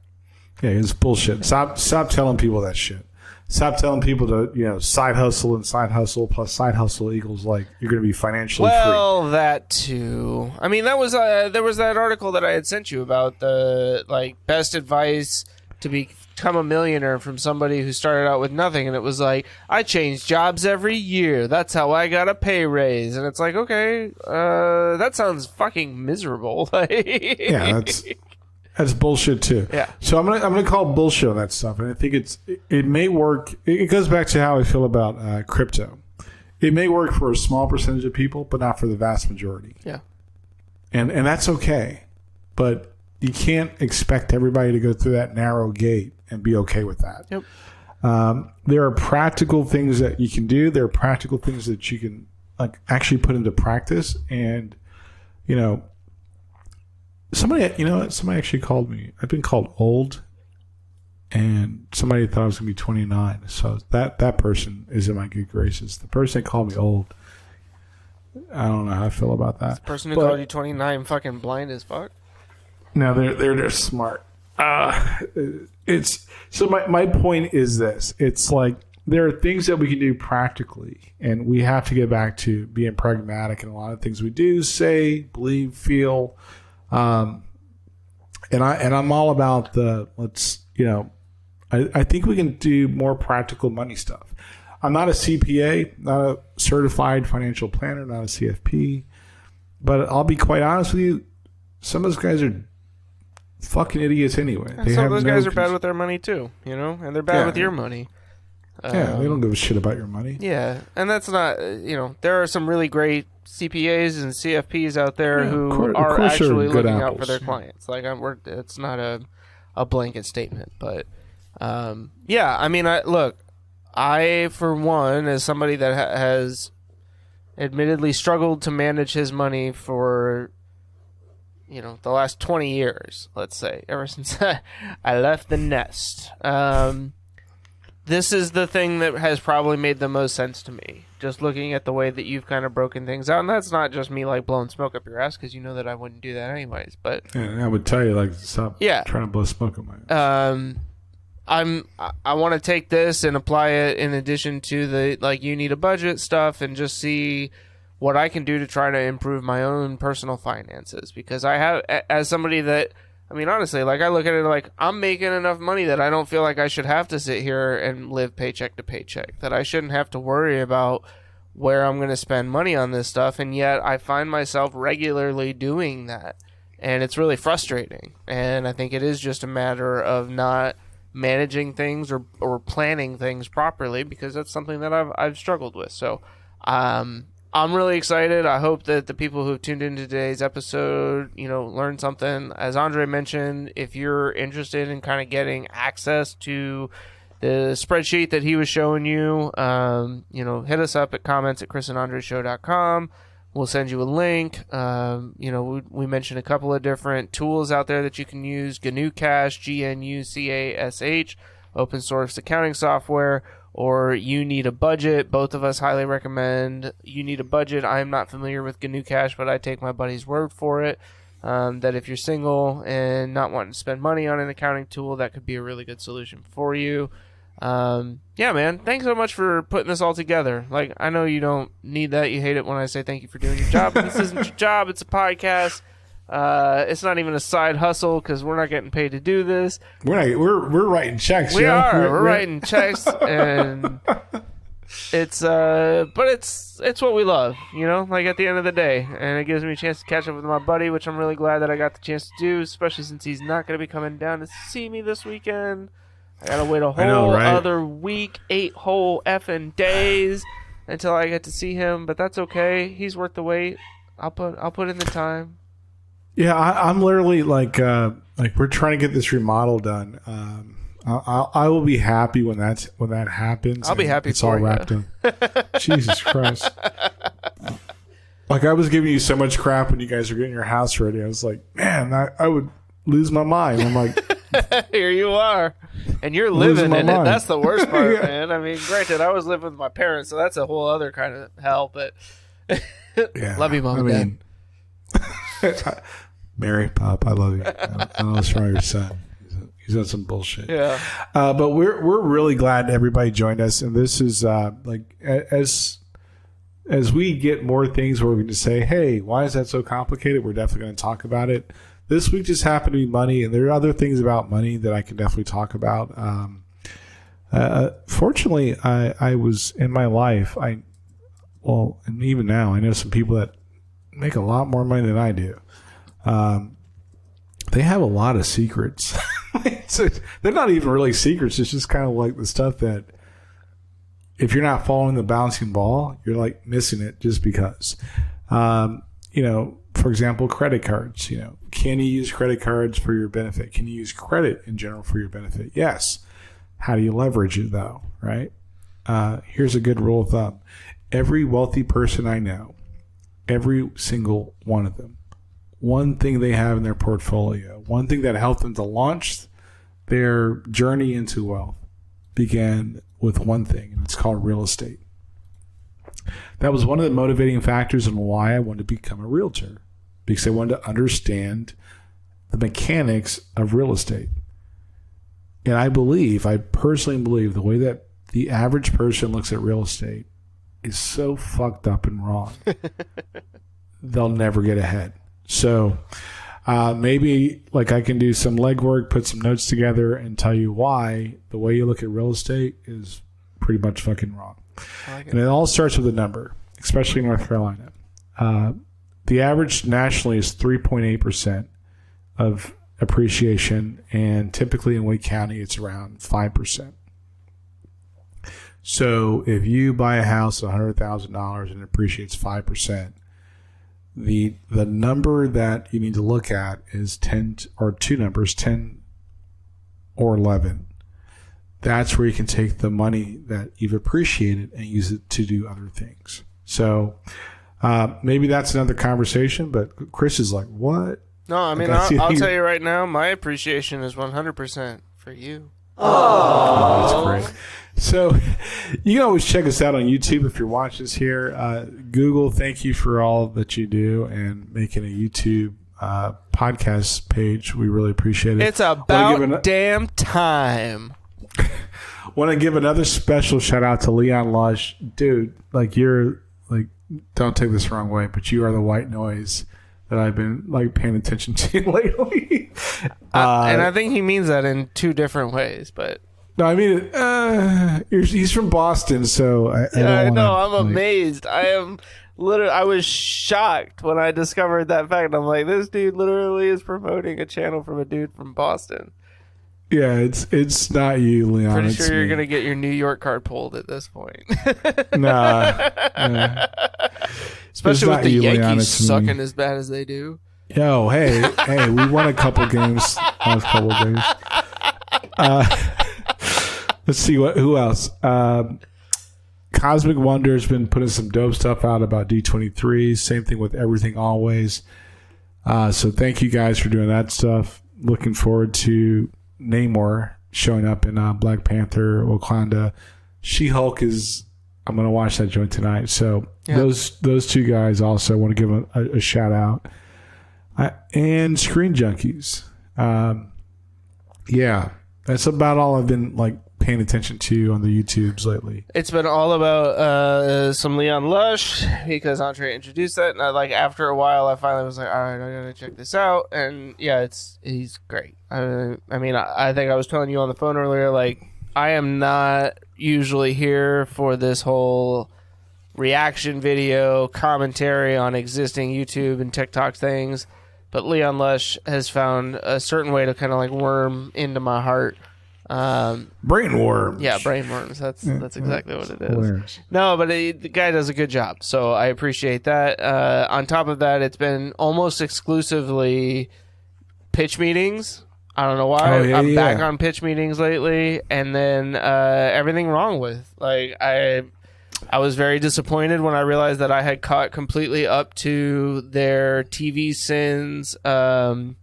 Yeah, it's bullshit. Stop stop telling people that shit. Stop telling people to, you know, side hustle and side hustle plus side hustle equals like you're going to be financially free. Well, that too. I mean, that was uh, there was that article that I had sent you about the like best advice to become a millionaire from somebody who started out with nothing, and it was like I changed jobs every year. That's how I got a pay raise, and it's like okay, uh, that sounds fucking miserable. *laughs* Yeah, that's that's bullshit too. Yeah. So I'm gonna I'm gonna call bullshit on that stuff, and I think it's it, it may work. It, it goes back to how I feel about uh, crypto. It may work for a small percentage of people, but not for the vast majority. yeah. and and that's okay. But you can't expect everybody to go through that narrow gate and be okay with that. Yep. Um, there are practical things that you can do. There are practical things that you can like actually put into practice. And you know, somebody, you know, somebody actually called me. I've been called old, and somebody thought I was gonna be 29. So that that person is in my good graces. The person that called me old. I don't know how I feel about that. Person who But- called you twenty nine, fucking blind as fuck. No, they're they're they're smart. Uh, it's so my my point is this. It's like there are things that we can do practically, and we have to get back to being pragmatic in a lot of things we do, say, believe, feel. Um, and I and I'm all about the let's you know, I, I think we can do more practical money stuff. I'm not a CPA, not a certified financial planner, not a CFP, but I'll be quite honest with you. Some of those guys are fucking idiots anyway. They Some of those no guys are bad cons- with their money too, you know, and they're bad Yeah. with your money. Yeah, Um, they don't give a shit about your money. Yeah, and that's not uh, you know there are some really great CPAs and CFPs out there Yeah, who course- are actually looking out for their clients. Like I'm, we're, it's not a a blanket statement, but um, yeah, I mean, I look, I for one, as somebody that ha- has admittedly struggled to manage his money for you know the last 20 years let's say ever *laughs* since i left the nest. Um, this is the thing that has probably made the most sense to me. Just looking at the way that you've kind of broken things out and that's not just me like blowing smoke up your ass because you know that i wouldn't do that anyways but Yeah, I would tell you like stop Yeah. trying to blow smoke on my um, I'm I- I want to take this and apply it in addition to the like you need a budget stuff and just see what I can do to try to improve my own personal finances because I have as somebody that I mean honestly like I look at it like I'm making enough money that I don't feel like I should have to sit here and live paycheck to paycheck that I shouldn't have to worry about where I'm going to spend money on this stuff and yet I find myself regularly doing that and it's really frustrating and I think it is just a matter of not managing things or, or planning things properly because that's something that I've, I've struggled with. So um, I'm really excited. I hope that the people who've tuned into today's episode, you know, learned something. As Andre mentioned, if you're interested in kind of getting access to the spreadsheet that he was showing you, um, you know, hit us up at comments at chrisandandreshow.com. We'll send you a link. Um, you know, we, we mentioned a couple of different tools out there that you can use. GnuCash, G N U C A S H, open source accounting software, or You Need a Budget. Both of us highly recommend You Need a Budget. I am not familiar with GnuCash, but I take my buddy's word for it. Um, that if you're single and not wanting to spend money on an accounting tool, that could be a really good solution for you. Um, yeah, man. Thanks so much for putting this all together. Like, I know you don't need that. You hate it when I say thank you for doing your job. But this isn't your *laughs* job. It's a podcast. Uh, it's not even a side hustle because we're not getting paid to do this. We're not, we're we're writing checks. We yo. are. We're- We're, writing checks, *laughs* and it's uh, but it's it's what we love, you know. Like at the end of the day, and it gives me a chance to catch up with my buddy, which I'm really glad that I got the chance to do, especially since he's not going to be coming down to see me this weekend. I gotta wait a whole know, right? other week, eight whole effing days until I get to see him. But that's okay. He's worth the wait. I'll put I'll put in the time. Yeah, I, I'm literally like, uh, like we're trying to get this remodel done. Um, I, I, I will be happy when that's when that happens. I'll be happy It's all wrapped up. *laughs* Jesus Christ! Like I was giving you so much crap when you guys were getting your house ready. I was like, man, I, I would lose my mind. I'm like, *laughs* Here you are, and you're living in it. That's the worst part, *laughs* Yeah. man. I mean, granted, I was living with my parents, so that's a whole other kind of hell. But yeah, Love you, Mom I and mean, Mary, Pop, I love you. I, I know what's wrong with your son. He's, on some bullshit. yeah, Uh, but we're we're really glad everybody joined us, and this is uh, like as as we get more things where we're going to say, "Hey, why is that so complicated?" We're definitely going to talk about it. This week just happened to be money, and there are other things about money that I can definitely talk about. Um, uh, fortunately, I I was in my life. I well, and even now, I know some people that make a lot more money than I do. Um, they have a lot of secrets. *laughs* It's- they're not even really secrets. It's just kind of like the stuff that if you're not following the bouncing ball, you're like missing it just because. Um, you know, for example, credit cards. You know, can you use credit cards for your benefit? Can you use credit in general for your benefit? Yes. How do you leverage it though? Right. Uh, here's a good rule of thumb: every wealthy person I know, every single one of them, one thing they have in their portfolio, one thing that helped them to launch their journey into wealth began with one thing, and it's called real estate. That was one of the motivating factors in why I wanted to become a realtor, because I wanted to understand the mechanics of real estate. And I believe, I personally believe, the way that the average person looks at real estate is so fucked up and wrong. *laughs* They'll never get ahead. So, uh, maybe like I can do some legwork, put some notes together, and tell you why the way you look at real estate is pretty much fucking wrong. Like it. And it all starts with a number, especially in North Carolina. Uh, the average nationally is 3.8% of appreciation, and typically in Wake County, it's around 5%. So if you buy a house $100,000 and it appreciates 5%, the the number that you need to look at is 10 or two numbers 10 or 11 that's where you can take the money that you've appreciated and use it to do other things so uh, maybe that's another conversation but chris is like what no, I mean, I I'll, I'll tell you right now, my appreciation is 100% for you. Oh, that's great. So *laughs* you can always check us out on YouTube if you're watching us here. Uh, Google, thank you for all that you do and making a YouTube uh, podcast page. We really appreciate it. It's about an- damn time. *laughs* Want to give another special shout out to Leon Lush, dude. Like you're like, don't take this the wrong way, but you are the white noise that I've been like paying attention to *laughs* lately. Uh, and I think he means that in two different ways, but No, I mean, uh, he's from Boston, so I, I, don't I know I'm like- amazed. I am literally I was shocked when I discovered that fact. I'm like, this dude literally is promoting a channel from a dude from Boston. Yeah, it's it's not you, Leon. Pretty it's sure you're me. gonna get your New York card pulled at this point. *laughs* Nah, nah. *laughs* Especially with the you, Leon, Yankees me. sucking as bad as they do. Yo, hey, hey, we won a couple games last couple games. *laughs* Uh, let's see what who else. Um, Cosmic Wonder's been putting some dope stuff out about D23. Same thing with Everything Always. Uh, so thank you guys for doing that stuff. Looking forward to Namor showing up in uh, Black Panther, Wakanda. She Hulk is. I'm gonna watch that joint tonight. So Yeah. those those two guys also want to give a, a, a shout out. Uh, and Screen Junkies. Um, yeah, that's about all I've been like paying attention to on the YouTubes lately. It's been all about uh, some Leon Lush because Andre introduced that, and I like after a while, I finally was like, all right, I gotta check this out, and yeah, it's he's great. I, I mean, I, I think I was telling you on the phone earlier, like I am not usually here for this whole reaction video commentary on existing YouTube and TikTok things, but Leon Lush has found a certain way to kind of like worm into my heart. Um, Brain worms. yeah, brain worms. That's that's exactly what it is. Hilarious. No, but it, the guy does a good job, so I appreciate that. Uh, on top of that, it's been almost exclusively pitch meetings. I don't know why. Oh, yeah, I'm yeah. back on pitch meetings lately, and then uh, everything wrong with like I. I was very disappointed when I realized that I had caught completely up to their TV sins, um,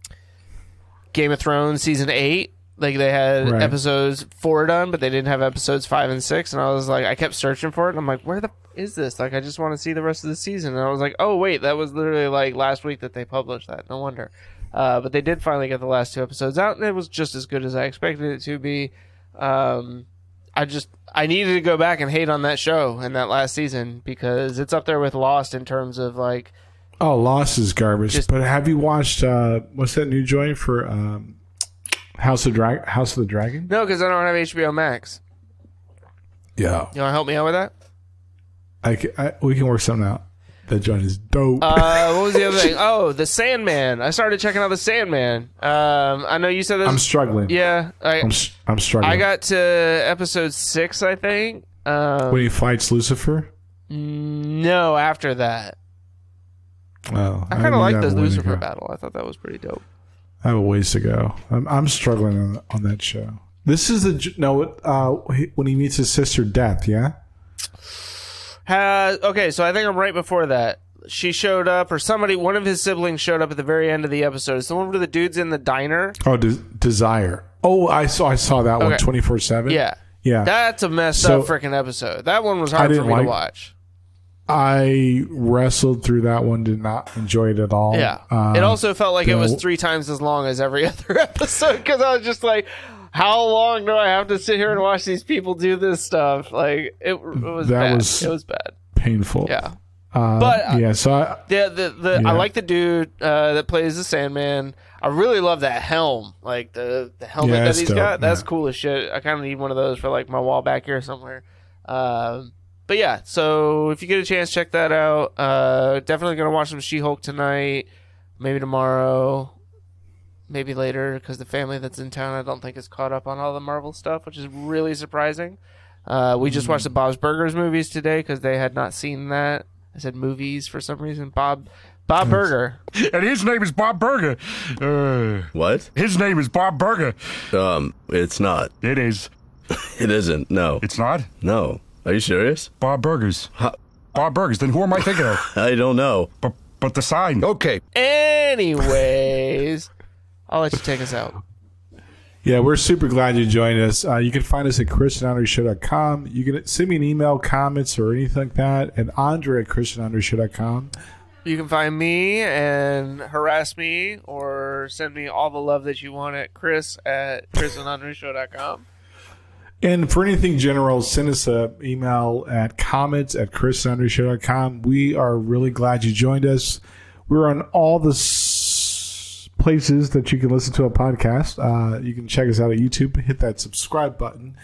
Game of Thrones season eight. Like they had Right. episodes four done, but they didn't have episodes five and six. And I was like, I kept searching for it, and I'm like, where the f- is this? Like, I just want to see the rest of the season. And I was like, oh wait, that was literally like last week that they published that. No wonder. Uh, but they did finally get the last two episodes out, and it was just as good as I expected it to be. Um, I just I needed to go back and hate on that show and that last season because it's up there with Lost in terms of like Oh, Lost is garbage. Just- but have you watched uh, what's that new joint for um, House of Drag House of the Dragon? no, because I don't have HBO Max. Yeah, You want to help me out with that? I, ca- I, we can work something out. That joint is dope. Uh, what was the other thing? *laughs* Oh, the Sandman. I started checking out the Sandman. Um, I know you said this. I'm struggling. yeah, I I'm, s- I'm struggling. I got to episode six, I think. Um, when he fights Lucifer. no, after that, Oh, I kind of like the a way to Lucifer battle. I thought that was pretty dope. I have a ways to go. I'm, I'm struggling on, on that show. This is the no. Uh, when he meets his sister, Death. Yeah. Okay, so I think I'm right before that. She showed up, or somebody, one of his siblings showed up at the very end of the episode. It's the one where the dude's in the diner. Oh, De- Desire. Oh, I saw. I saw that one. Twenty four seven. Yeah. Yeah. That's a messed So- up freaking episode. That one was hard for me like- to watch. I wrestled through that one. Did not enjoy it at all. Yeah. Um, it also felt like it was three times as long as every *laughs* other episode because I was just like, how long do I have to sit here and watch these people do this stuff? Like, it, it was That bad. was- it was bad. painful. Yeah. Uh, But, uh, yeah. So I, The, the, the, Yeah. I like the dude uh, that plays the Sandman. I really love that helm, like the the helmet Yeah, that he's dope, got. That's yeah. cool as shit. I kind of need one of those for like my wall back here somewhere. Um, but yeah, so if you get a chance, check that out. Uh, definitely gonna watch some She Hulk tonight, maybe tomorrow, maybe later because the family that's in town I don't think is caught up on all the Marvel stuff, which is really surprising. Uh, we just watched the Bob's Burgers movies today because they had not seen that. I said movies for some reason. Bob Bob *laughs* Burger. And his name is Bob Burger. Uh, What? his name is Bob Burger. Um, it's not. It is. *laughs* It isn't. No. It's not No. Are you serious? Bob Burgers. Ha- Bob Burgers. Then who am I thinking of? *laughs* I don't know. But but the sign. Okay, Anyways, I'll let you take us out. yeah, we're super glad you joined us. Uh, you can find us at chrisandandreshow.com. You can send me an email, comments, or anything like that at andre at chrisandandreshow.com. You can find me and harass me or send me all the love that you want at chris at chrisandandreshow.com. And for anything general, send us an email at comments at chrisandandreshow.com. We are really glad you joined us. We're on all the s- places that you can listen to a podcast. Uh, you can check us out at YouTube. Hit that subscribe button.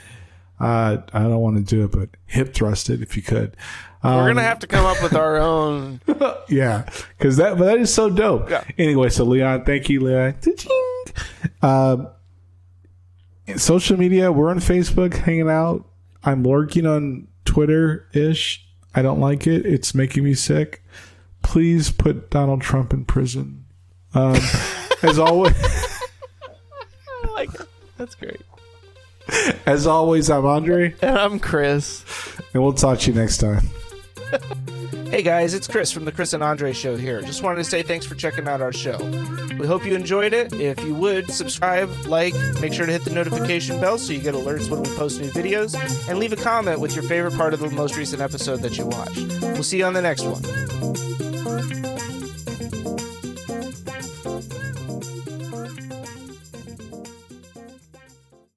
Uh, I don't want to do it, but hip thrust it if you could. Um, We're gonna have to come up with our own. *laughs* yeah, because that that is so dope. Yeah. Anyway, so Leon, thank you, Leon. Um, social media, we're on Facebook, hanging out. I'm lurking on Twitter ish. I don't like it. It's making me sick. Please put Donald Trump in prison. Um, *laughs* as always, I like it. That's great. as always, I'm Andre, And I'm Chris. and we'll talk to you next time. *laughs* Hey guys, it's Chris from the Chris and Andre Show here. Just wanted to say thanks for checking out our show. We hope you enjoyed it. If you would, subscribe, like, make sure to hit the notification bell so you get alerts when we post new videos, and leave a comment with your favorite part of the most recent episode that you watched. We'll see you on the next one.